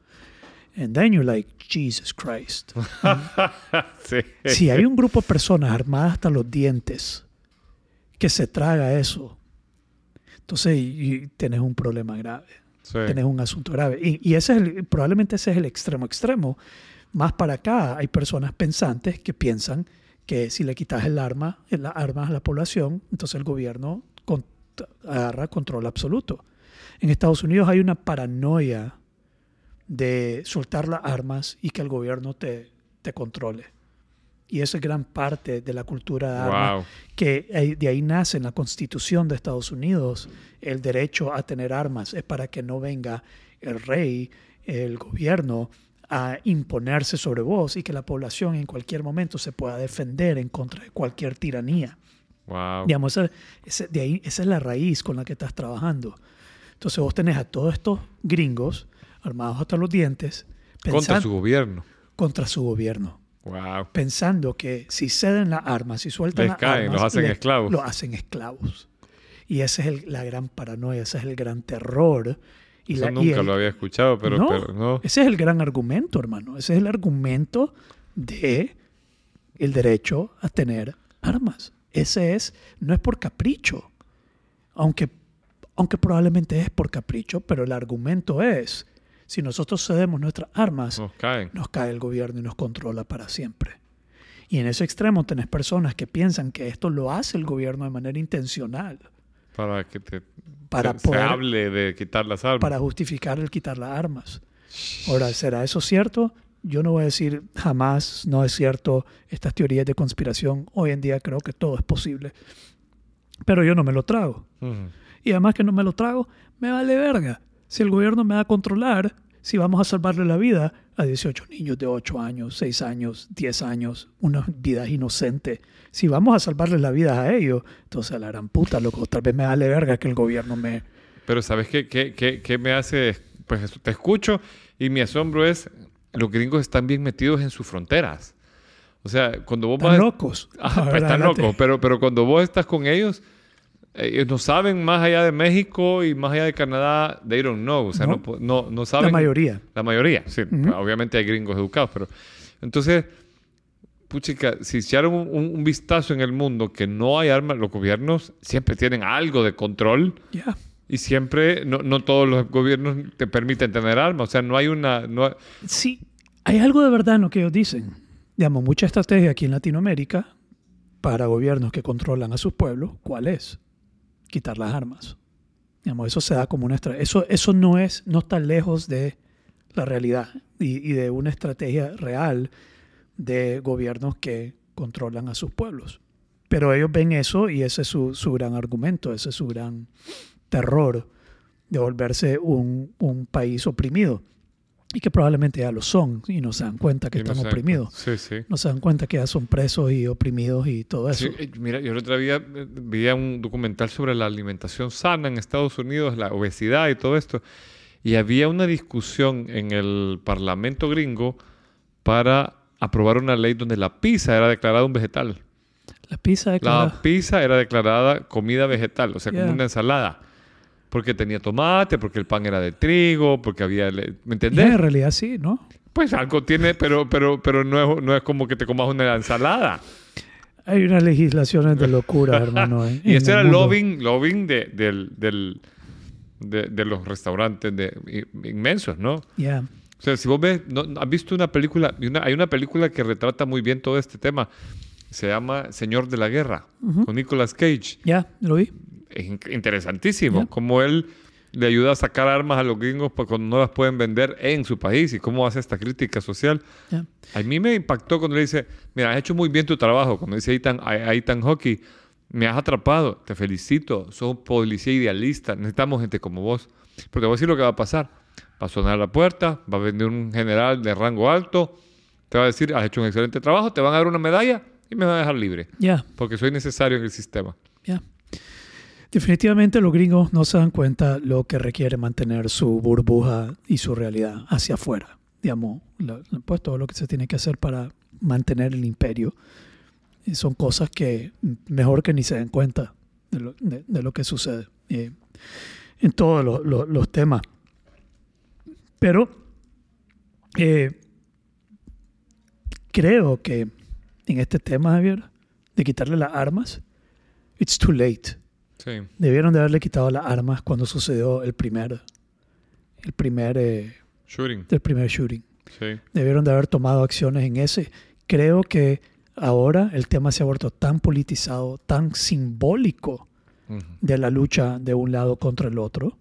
And then you're like, Jesus Christ. [laughs] sí. Si hay un grupo de personas armadas hasta los dientes que se traga eso, entonces y, y tenés un problema grave, Sí. tenés un asunto grave. Y, y ese es el- probablemente ese es el extremo extremo. Más para acá hay personas pensantes que piensan que si le quitas el arma, las armas a la población, entonces el gobierno con- agarra control absoluto. En Estados Unidos hay una paranoia de soltar las armas y que el gobierno te, te controle. Y eso es gran parte de la cultura de armas, Wow. que de ahí nace en la constitución de Estados Unidos el derecho a tener armas. Es para que no venga el rey, el gobierno, a imponerse sobre vos y que la población en cualquier momento se pueda defender en contra de cualquier tiranía. Wow. Digamos, esa, ese- de ahí, esa es la raíz con la que estás trabajando. Entonces vos tenés a todos estos gringos armados hasta los dientes Contra pensan- su gobierno. contra su gobierno, Wow. pensando que si ceden las armas, si sueltan Les las caen, armas, los hacen les- esclavos. Los hacen esclavos. Y esa es el- la gran paranoia, ese es el gran terror. Y Eso la- y nunca el- lo había escuchado, pero no, pero no. Ese es el gran argumento, hermano. Ese es el argumento de el derecho a tener armas. Ese es, no es por capricho, aunque, aunque probablemente es por capricho, pero el argumento es, si nosotros cedemos nuestras armas, Nos caen. nos cae el gobierno y nos controla para siempre. Y en ese extremo tenés personas que piensan que esto lo hace el gobierno de manera intencional Para que te, Para se, se poder- hable de quitar las armas. para justificar el quitar las armas. Ahora, ¿será eso cierto? Yo no voy a decir jamás, no es cierto, estas teorías de conspiración. Hoy en día creo que todo es posible. Pero yo no me lo trago. Ujú. Y además que no me lo trago, me vale verga. Si el gobierno me va a controlar, si vamos a salvarle la vida a 18 niños de 8 años, 6 años, 10 años, unas vidas inocentes, si vamos a salvarle la vida a ellos, entonces a la gran puta, loco, tal vez me vale verga que el gobierno me... Pero ¿sabes qué, qué, qué, qué me hace? Pues te escucho y mi asombro es, los gringos están bien metidos en sus fronteras. O sea, cuando vos Están vas... locos. Ah, ver, están adelante. locos, pero, pero cuando vos estás con ellos, ellos no saben más allá de México y más allá de Canadá, they don't know. O sea, no, No. no, no saben. La mayoría. La mayoría, sí. Ujú. Obviamente hay gringos educados, pero. Entonces, puchica, si echaron un, un- un vistazo en el mundo que no hay armas, los gobiernos siempre tienen algo de control Ya. y siempre, no, no todos los gobiernos te permiten tener armas. O sea, no hay una. No hay- Sí, hay algo de verdad en lo que ellos dicen. Digamos, mucha estrategia aquí en Latinoamérica para gobiernos que controlan a sus pueblos, ¿cuál es? Quitar las armas. Digamos, eso se da como una. Eso, eso no, es, no está lejos de la realidad y, y de una estrategia real de gobiernos que controlan a sus pueblos. Pero ellos ven eso y ese es su, su gran argumento, ese es su gran terror de volverse un, un país oprimido. Y que probablemente ya lo son y no se dan cuenta que y están oprimidos. Sí, sí. No se dan cuenta que ya son presos y oprimidos y todo eso. Sí, eh, mira, yo el otro día eh, veía un documental sobre la alimentación sana en Estados Unidos, la obesidad y todo esto, y había una discusión en el Parlamento gringo para aprobar una ley donde la pizza era declarada un vegetal. La pizza La pizza era declarada comida vegetal, o sea, como una ensalada. Porque tenía tomate, porque el pan era de trigo, porque había... ¿Me entendés? en realidad sí, ¿no? Pues algo tiene, pero, pero, pero no, es, no es como que te comas una ensalada. Hay unas legislaciones de locura, [laughs] hermano. en- Y ese era el lobbying, lobbying de, del, del- de, de los restaurantes de, inmensos, ¿no? Ya. O sea, si vos ves, ¿no- ¿has visto una película? Una- hay una película que retrata muy bien todo este tema. Se llama Señor de la Guerra, con Nicolas Cage. Ya, lo vi. Es in- interesantísimo. Cómo él le ayuda a sacar armas a los gringos cuando no las pueden vender en su país y cómo hace esta crítica social. A mí me impactó cuando le dice, mira, has hecho muy bien tu trabajo. Cuando dice Ethan, Ethan Hockey, me has atrapado, te felicito, sos un policía idealista, necesitamos gente como vos. Pero te voy a decir lo que va a pasar. Va a sonar la puerta, va a venir un general de rango alto, te va a decir, has hecho un excelente trabajo, te van a dar una medalla y me van a dejar libre, Ya. porque soy necesario en el sistema. Ya. Definitivamente los gringos no se dan cuenta lo que requiere mantener su burbuja y su realidad hacia afuera. Digamos, pues todo lo que se tiene que hacer para mantener el imperio. Son cosas que mejor que ni se den cuenta de lo, que sucede eh, en todos lo- lo- los temas. Pero eh, creo que en este tema, Javier, de quitarle las armas, it's too late. Sí. Debieron de haberle quitado las armas cuando sucedió el primer, el primer, eh, Shooting. el primer shooting. Sí. Debieron de haber tomado acciones en ese. Creo que ahora el tema se ha vuelto tan politizado, tan simbólico de la lucha de un lado contra el otro,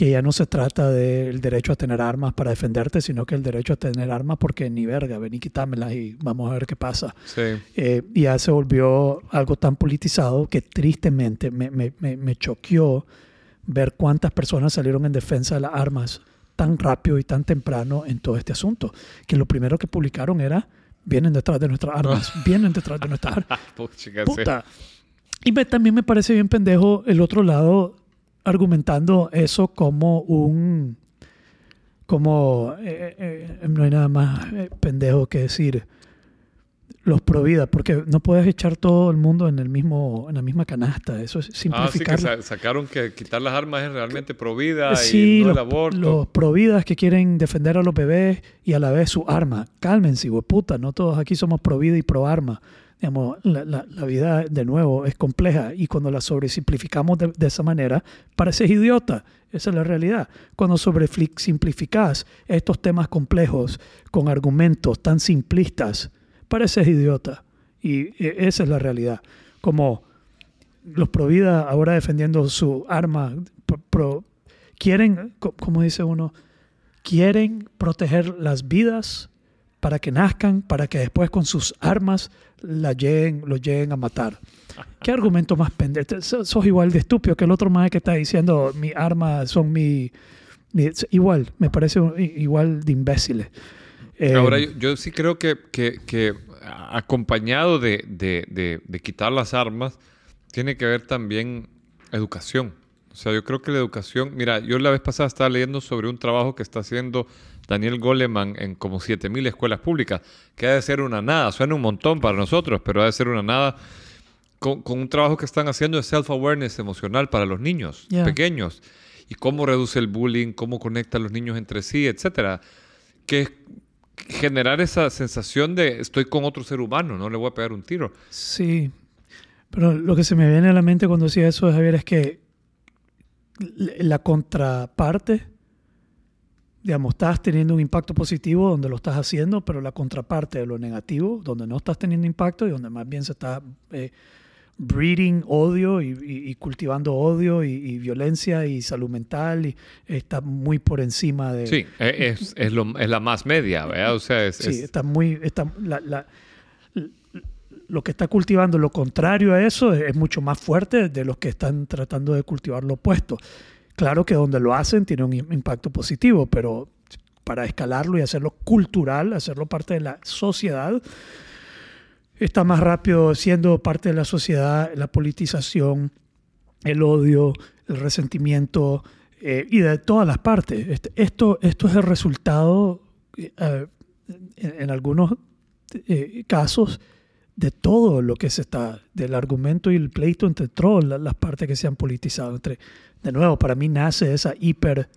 que ya no se trata del derecho a tener armas para defenderte, sino que el derecho a tener armas porque ni verga, ven y quítamelas y vamos a ver qué pasa. Sí. Eh, y ya se volvió algo tan politizado que tristemente me, me, me, me choqueó ver cuántas personas salieron en defensa de las armas tan rápido y tan temprano en todo este asunto. Que lo primero que publicaron era, vienen detrás de nuestras armas, [laughs] vienen detrás de nuestras armas. [laughs] Puta. Y me- también me parece bien pendejo el otro lado argumentando eso como un... Como... eh, eh, no hay nada más eh, pendejo que decir los pro vida, porque no puedes echar todo el mundo en el mismo en la misma canasta. Eso es Ah, sí, que simplificar. sa- sacaron que quitar las armas es realmente pro vida Sí, y no los, el aborto. los providas que quieren defender a los bebés y a la vez su arma. Cálmense, puta, no todos aquí somos pro vida y pro arma. Digamos, la, la- vida, de nuevo, es compleja y cuando la sobresimplificamos de, de esa manera, pareces idiota. Esa es la realidad. Cuando sobresimplificas estos temas complejos con argumentos tan simplistas, pareces idiota. Y eh, esa es la realidad. Como los pro vida ahora defendiendo su arma, quieren, co- como dice uno, quieren proteger las vidas para que nazcan, para que después con sus armas la lleguen, los lleguen a matar. [laughs] ¿Qué argumento más pendejo? Sos igual de estúpido que el otro más que está diciendo mi arma son mi, mi- igual, me parece igual de imbéciles. Eh, Ahora, yo, yo sí creo que, que- acompañado de, de- de- de quitar las armas, tiene que haber también educación. O sea, yo creo que la educación, mira, yo la vez pasada estaba leyendo sobre un trabajo que está haciendo Daniel Goleman en como 7.000 escuelas públicas, que ha de ser una nada, suena un montón para nosotros, pero ha de ser una nada, con, un trabajo que están haciendo de self-awareness emocional para los niños pequeños, y cómo reduce el bullying, cómo conecta a los niños entre sí, etcétera. Que es generar esa sensación de estoy con otro ser humano, no le voy a pegar un tiro. Sí, pero lo que se me viene a la mente cuando decía eso, Javier, es que la contraparte, digamos, estás teniendo un impacto positivo donde lo estás haciendo, pero la contraparte de lo negativo, donde no estás teniendo impacto y donde más bien se está eh, breeding odio y, cultivando odio y, violencia y salud mental y está muy por encima de... Sí, e, es, es, lo, es la más media, ¿verdad? O sea, es, sí, está muy... Está, la, lo que está cultivando lo contrario a eso es, mucho más fuerte de los que están tratando de cultivar lo opuesto. Claro que donde lo hacen tiene un impacto positivo, pero para escalarlo y hacerlo cultural, hacerlo parte de la sociedad, está más rápido siendo parte de la sociedad la politización, el odio, el resentimiento eh, y de todas las partes. Este, esto, esto es el resultado, eh, en, algunos eh, casos, de todo lo que se está, del argumento y el pleito entre todas las partes que se han politizado. Entre, de nuevo, para mí nace esa hiper,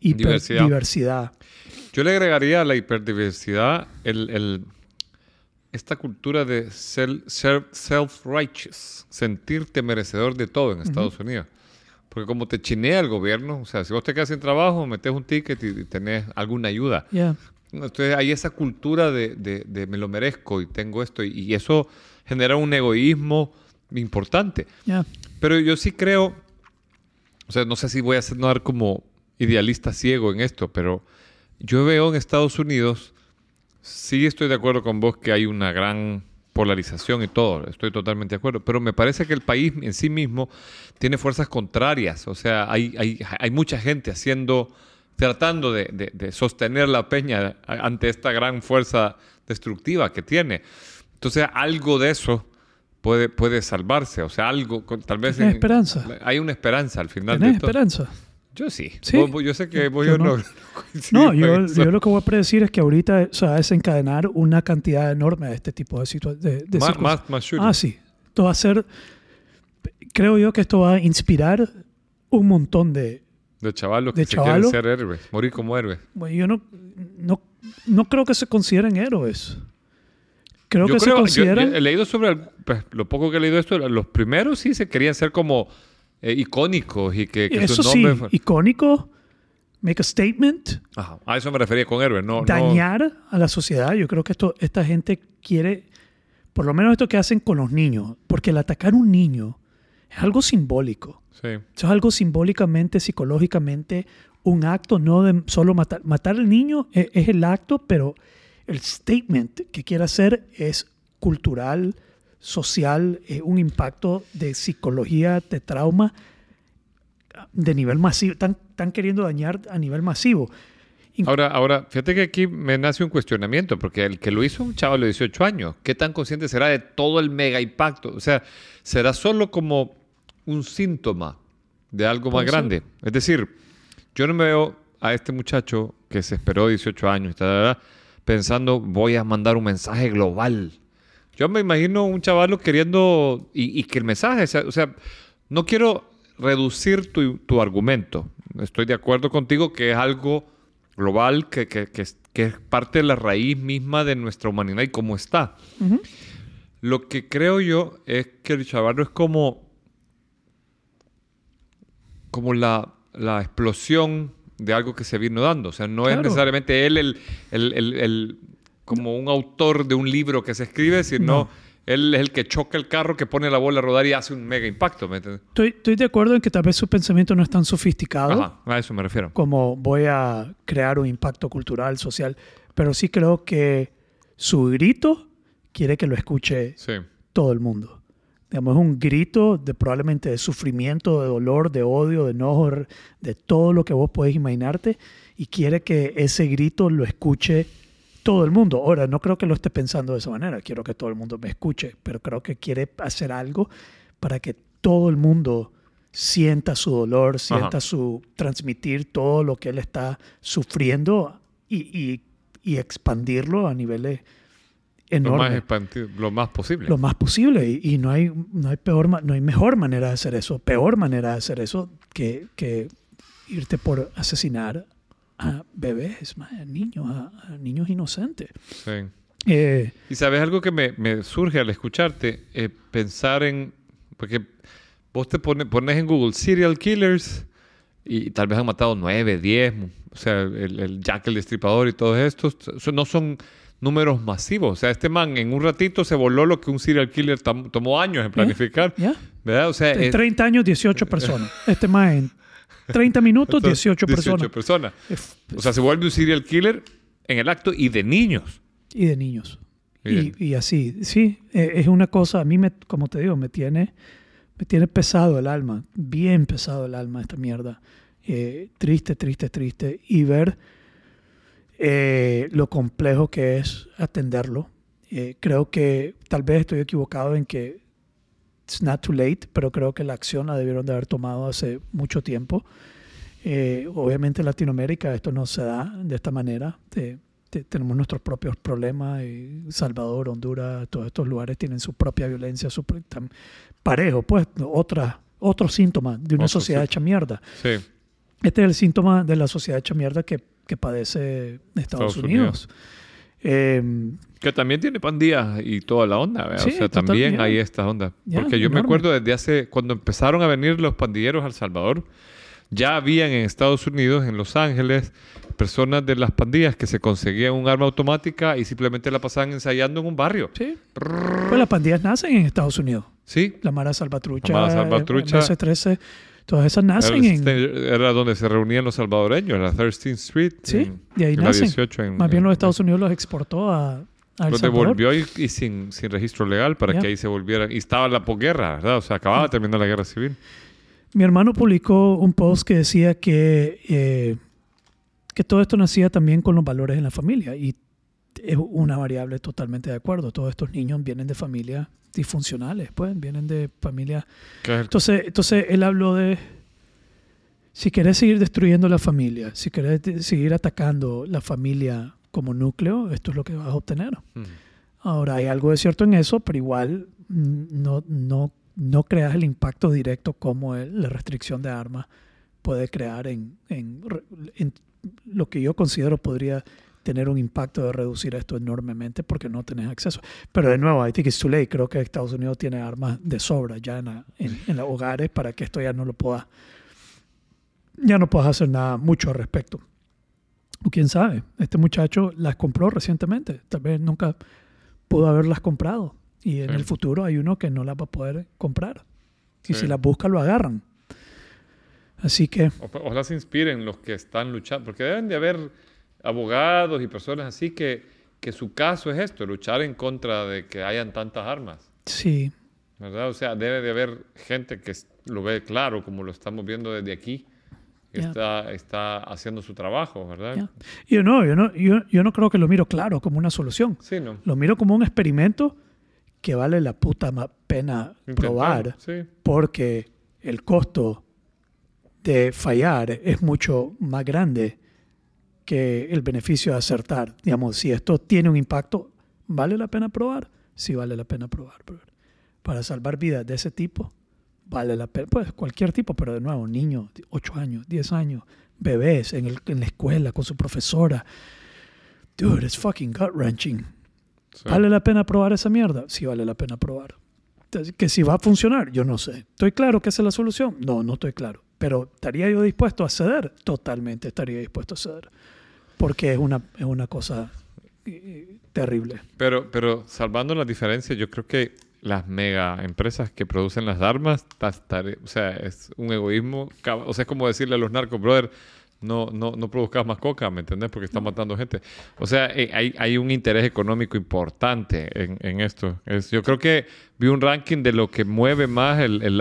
hiperdiversidad. Yo le agregaría a la hiperdiversidad el esta cultura de self-righteous, sentirte merecedor de todo en Estados Unidos. Porque como te chinea el gobierno, o sea, si vos te quedas sin trabajo, metes un ticket y, tenés alguna ayuda. Entonces hay esa cultura de, me lo merezco y tengo esto, y, eso genera un egoísmo importante. Pero yo sí creo, o sea, no sé si voy a sonar como idealista ciego en esto, pero yo veo en Estados Unidos Sí estoy de acuerdo con vos que hay una gran polarización y todo, estoy totalmente de acuerdo, pero me parece que el país en sí mismo tiene fuerzas contrarias, o sea, hay, hay, hay mucha gente haciendo, tratando de, sostener la peña ante esta gran fuerza destructiva que tiene. Entonces, algo de eso puede, puede salvarse, o sea, algo, tal vez... Hay esperanza. Hay una esperanza al final. ¿Tenés esperanza? Yo sí. yo sé que vos yo no. No, [laughs] yo, lo que voy a predecir es que ahorita se va a desencadenar una cantidad enorme de este tipo de situaciones. De, más, más, más Ah, sí. Esto va a ser. Creo yo que esto va a inspirar un montón de. De chavalos que se quieren ser héroes, morir como héroes. Bueno, yo no, no, no creo que se consideren héroes. Creo que se consideran. he leído sobre. Pues, lo poco que he leído esto, los primeros sí se querían ser como eh, icónicos y que, que eso sí, icónico, make a statement. Ajá. A eso me refería con héroe, no. Dañar a la sociedad. Yo creo que esto, esta gente quiere, por lo menos esto que hacen con los niños, porque el atacar a un niño es algo simbólico. Sí. Eso es algo simbólicamente, psicológicamente, un acto, no de solo matar. Matar al niño es, es el acto, pero el statement que quiere hacer es cultural, social, eh, un impacto de psicología, de trauma de nivel masivo. Están, están queriendo dañar a nivel masivo. Ahora, ahora, fíjate que aquí me nace un cuestionamiento, porque el que lo hizo un chaval de 18 años, ¿qué tan consciente será de todo el mega impacto? O sea, ¿será solo como un síntoma de algo más grande? Es decir, yo no me veo a este muchacho que se esperó 18 años, pensando, voy a mandar un mensaje global yo me imagino un chavalo queriendo y, que el mensaje, sea, o sea, no quiero reducir tu, argumento. Estoy de acuerdo contigo que es algo global, que, que, es parte de la raíz misma de nuestra humanidad y cómo está. Lo que creo yo es que el chavalo es como, como la, explosión de algo que se vino dando. O sea, no es necesariamente él el como un autor de un libro que se escribe, sino él es el que choca el carro, que pone la bola a rodar y hace un mega impacto. estoy, estoy, de acuerdo en que tal vez su pensamiento no es tan sofisticado. Ajá, a eso me refiero. Como voy a crear un impacto cultural, social, pero sí creo que su grito quiere que lo escuche todo el mundo. Digamos, es un grito de probablemente de sufrimiento, de dolor, de odio, de enojo, de todo lo que vos podés imaginarte y quiere que ese grito lo escuche todo el mundo. Ahora, no creo que lo esté pensando de esa manera, quiero que todo el mundo me escuche, pero creo que quiere hacer algo para que todo el mundo sienta su dolor, sienta su transmitir todo lo que él está sufriendo y, y, y expandirlo a niveles Lo más, lo más posible. Lo más posible. Y, y, no, hay, no, hay peor, no hay mejor manera de hacer eso, peor manera de hacer eso que, que irte por asesinar a bebés, a niños, a, niños inocentes. Sí. Eh, y sabes algo que me, me surge al escucharte, eh, pensar en, porque vos te pones, pones en Google serial killers y tal vez han matado nueve, diez, o sea, el, el Jack el Destripador y todos estos, no son números masivos. O sea, este man en un ratito se voló lo que un serial killer tomó años en planificar. ¿Verdad? O sea, en 30 años, 18 personas. [laughs] Este man en 30 minutos, 18 personas. 18 personas. O sea, se vuelve un serial killer en el acto y de niños. Y de niños. Y, y, así, sí, e, es una cosa, a mí, me, como te digo, me tiene, me tiene pesado el alma, bien pesado el alma esta mierda. Eh, triste, triste, triste. Y ver eh, lo complejo que es atenderlo. Eh, creo que tal vez estoy equivocado en que it's not too late, pero creo que la acción la debieron de haber tomado hace mucho tiempo. Eh, obviamente en Latinoamérica esto no se da de esta manera. tenemos nuestros propios problemas. Y Salvador, Honduras, todos estos lugares tienen su propia violencia, su parejo, pues, otra, otro síntoma de una sociedad hecha mierda. Este es el síntoma de la sociedad hecha mierda que, que padece Estados, Unidos. Em, que también tiene pandillas y toda la onda, o sea, también hay esta onda. Porque yo me acuerdo desde hace, cuando empezaron a venir los pandilleros al Salvador, ya habían en Estados Unidos, en Los Ángeles, personas de las pandillas que se conseguían un arma automática y simplemente la pasaban ensayando en un barrio. Sí. Pues las pandillas nacen en Estados Unidos. Sí. La Mara Salvatrucha, la Mara Salvatrucha, MS-13. Todas esas nacen en... Era donde se reunían los salvadoreños, en la 13th Street. Sí, y ahí nacen. Más bien los Estados Unidos los exportó a, Los devolvió y, sin, sin, registro legal para que ahí se volvieran. Y estaba la posguerra, ¿verdad? O sea, acababa de terminar la guerra civil. Mi hermano publicó un post que decía que, eh, que todo esto nacía también con los valores en la familia. Y es una variable totalmente de acuerdo. Todos estos niños vienen de familias disfuncionales, pues, vienen de familias... Entonces, entonces, él habló de, si querés seguir destruyendo la familia, si querés seguir atacando la familia como núcleo, esto es lo que vas a obtener. Ahora, hay algo de cierto en eso, pero igual no, no, no creas el impacto directo como la restricción de armas puede crear en, en, en lo que yo considero podría tener un impacto de reducir esto enormemente porque no tenés acceso. Pero de nuevo, I think it's too late. Creo que Estados Unidos tiene armas de sobra ya en, en, los hogares para que esto ya no lo pueda, ya no puedas hacer nada mucho al respecto. O quién sabe, este muchacho las compró recientemente, tal vez nunca pudo haberlas comprado. Y en el futuro hay uno que no las va a poder comprar. Y si las busca, lo agarran. Así que... O, las inspiren los que están luchando, porque deben de haber abogados y personas así que, que su caso es esto, luchar en contra de que hayan tantas armas. Sí. ¿Verdad? O sea, debe de haber gente que lo ve claro, como lo estamos viendo desde aquí, que está, está haciendo su trabajo, ¿verdad? Yo, no, yo, no, yo, yo, no creo que lo miro claro como una solución. Sí, no. Lo miro como un experimento que vale la puta pena probar, porque el costo de fallar es mucho más grande que el beneficio de acertar. Digamos, si esto tiene un impacto, ¿vale la pena probar? Sí vale la pena probar. Para salvar vidas de ese tipo, vale la pena. Pues cualquier tipo, pero de nuevo, niños, 8 años, 10 años, bebés en, el, en la escuela con su profesora. Dude, it's fucking gut wrenching. ¿Vale la pena probar esa mierda? Sí vale la pena probar. Que si va a funcionar, yo no sé. ¿Estoy claro que esa es la solución? No, no estoy claro. Pero ¿estaría yo dispuesto a ceder? Totalmente estaría dispuesto a ceder. Porque es una, es una cosa eh, terrible. Pero, pero salvando las diferencias, yo creo que las mega empresas que producen las armas, o sea, es un egoísmo. O sea, es como decirle a los narcos, brother, no, no, no produzcas más coca, ¿me entendés? Porque están matando gente. O sea, eh, hay, hay un interés económico importante en, en, esto. Es, yo creo que vi un ranking de lo que mueve más el, el,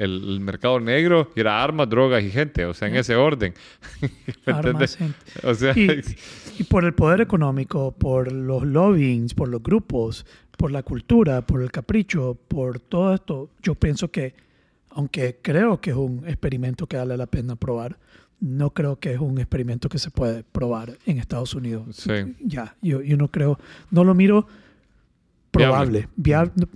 el, mercado negro y era armas, drogas y gente. O sea, en ese orden. [laughs] ¿Me armas, O sea, y, y, por el poder económico, por los lobbyings, por los grupos, por la cultura, por el capricho, por todo esto, yo pienso que aunque creo que es un experimento que vale la pena probar, no creo que es un experimento que se puede probar en Estados Unidos. Sí. Ya, yo, yo no creo, no lo miro probable, viable. no,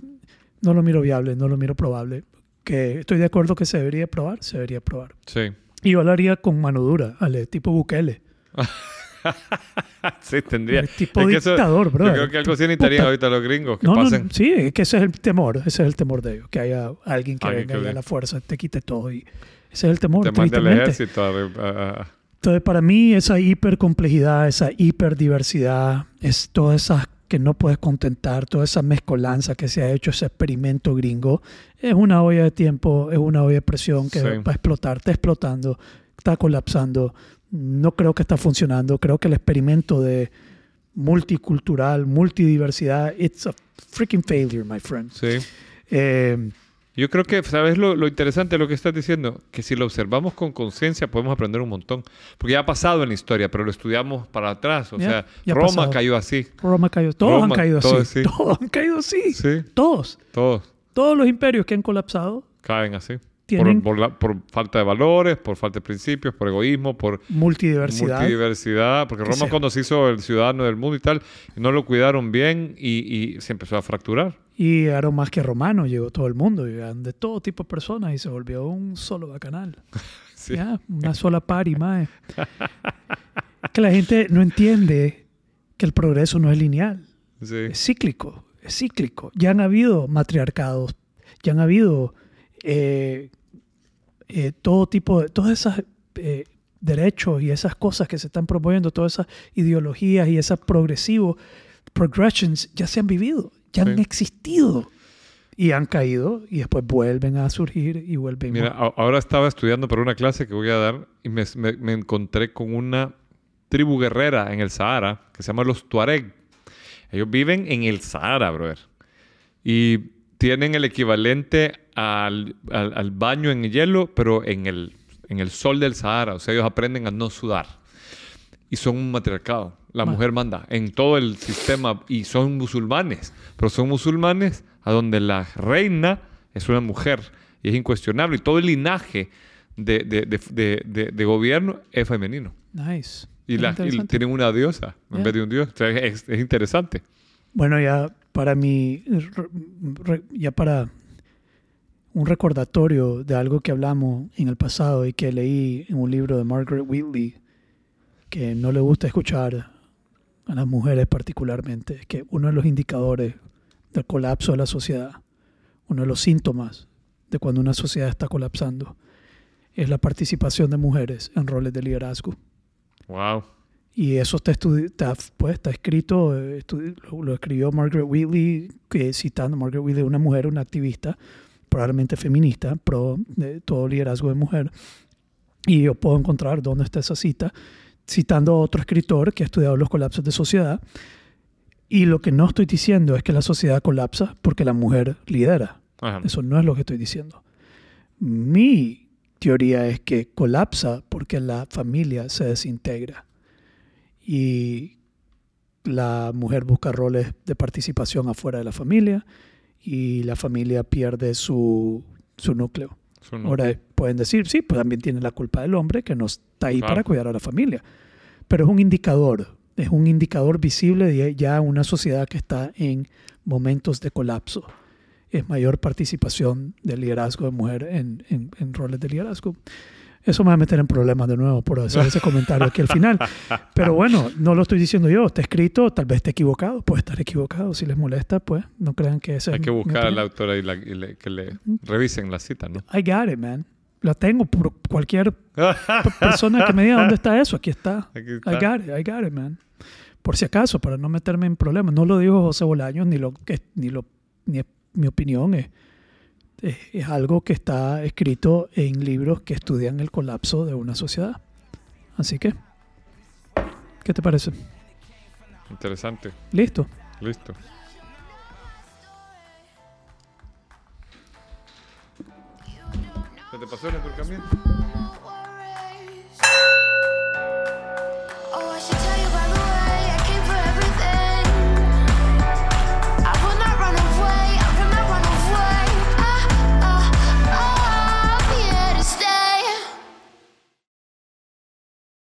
no lo miro viable, no lo miro probable. Que estoy de acuerdo que se debería probar, se debería probar. Sí. Y yo lo haría con mano dura, tipo Bukele. [laughs] sí, tendría. El tipo Es dictador, Yo brother. creo que algo sí necesitarían ahorita los gringos, que No, no, pasen. sí, es que ese es el temor, ese es el temor de ellos, que haya alguien que Alguien venga que y a la fuerza te quite todo y ese es el temor, te manda al tristemente. ejército. a- Entonces, para mí, esa hipercomplejidad, esa hiperdiversidad, es todas esas que no puedes contentar, toda esa mezcolanza que se ha hecho, ese experimento gringo, es una olla de tiempo, es una olla de presión que Sí. va a explotar, está explotando, está colapsando. No creo que está funcionando. Creo que el experimento de multicultural, multidiversidad, it's a freaking failure, my friend. sí. Eh, Yo creo que, ¿sabes lo, lo interesante de lo que estás diciendo? Que si lo observamos con conciencia podemos aprender un montón. Porque ya ha pasado en la historia, pero lo estudiamos para atrás. O Ya, sea, Roma pasado. cayó así. Roma cayó. Todos Roma, han caído todo así. así. Todos han caído así. Sí, Todos. todos Todos los imperios que han colapsado caen así. Tienen- Por, por la- por falta de valores, por falta de principios, por egoísmo, por multidiversidad. multidiversidad. Porque Que Roma se- cuando se hizo el ciudadano del mundo y tal, no lo cuidaron bien y, y se empezó a fracturar. Y eran más que romanos, llegó todo el mundo, llegaban de todo tipo de personas y se volvió un solo bacanal. [laughs] Sí. Ya, una sola party más. que la gente no entiende que el progreso no es lineal, Sí. es cíclico, es cíclico. Ya han habido matriarcados, ya han habido eh, eh, todo tipo de, todas esas eh, derechos y esas cosas que se están promoviendo, todas esas ideologías y esas progresivos, progressions, ya se han vivido, ya han Sí. existido y han caído y después vuelven a surgir y vuelven Mira, a- ahora estaba estudiando para una clase que voy a dar y me, me- me encontré con una tribu guerrera en el Sahara que se llama los Tuareg. Ellos viven en el Sahara, brother. Y tienen el equivalente al, al- al baño en hielo, pero en el, en el sol del Sahara. O sea, ellos aprenden a no sudar. Y son un matriarcado. La Ma- mujer manda en todo el sistema y son musulmanes. Pero son musulmanes a donde la reina es una mujer y es incuestionable. Y todo el linaje de, de- de- de- de- de gobierno es femenino. Nice. Y, la, y tienen una diosa en vez de un dios. O sea, es, es interesante. Bueno, ya para re- ya para un recordatorio de algo que hablamos en el pasado y que leí en un libro de Margaret Wheatley, que no le gusta escuchar a las mujeres particularmente, es que uno de los indicadores del colapso de la sociedad, uno de los síntomas de cuando una sociedad está colapsando, es la participación de mujeres en roles de liderazgo. Wow. Y eso está, estudi- está, pues, está escrito, eh, lo, lo escribió Margaret Wheatley, que citando Margaret Wheatley, una mujer, una activista, probablemente feminista, pro de todo liderazgo de mujer. Y yo puedo encontrar dónde está esa cita, citando a otro escritor que ha estudiado los colapsos de sociedad. Y lo que no estoy diciendo es que la sociedad colapsa porque la mujer lidera. Ajá. Eso no es lo que estoy diciendo. Mi teoría es que colapsa porque la familia se desintegra y la mujer busca roles de participación afuera de la familia y la familia pierde su, su núcleo. No- Ahora pueden decir, sí, pues también tiene la culpa del hombre que no está ahí Claro. para cuidar a la familia. Pero es un indicador, es un indicador visible de ya una sociedad que está en momentos de colapso. Es mayor participación del liderazgo de mujer en, en- en roles de liderazgo. Eso me va a meter en problemas de nuevo por hacer ese comentario aquí al final. Pero bueno, no lo estoy diciendo yo, está escrito, tal vez esté equivocado, puede estar equivocado. Si les molesta, pues no crean que ese Hay es que buscar a la autora y, la- y le- que le revisen la cita, ¿no? I got it, man. La tengo por cualquier persona que me diga dónde está eso. Aquí está. [laughs] Aquí I está. got it, I got it, man. Por si acaso, para no meterme en problemas. No lo dijo José Bolaños, ni lo ni lo ni mi opinión es, es, algo que está escrito en libros que estudian el colapso de una sociedad. Así que, ¿qué te parece? Interesante. Listo. Listo. ¿Qué te pasó en el camión?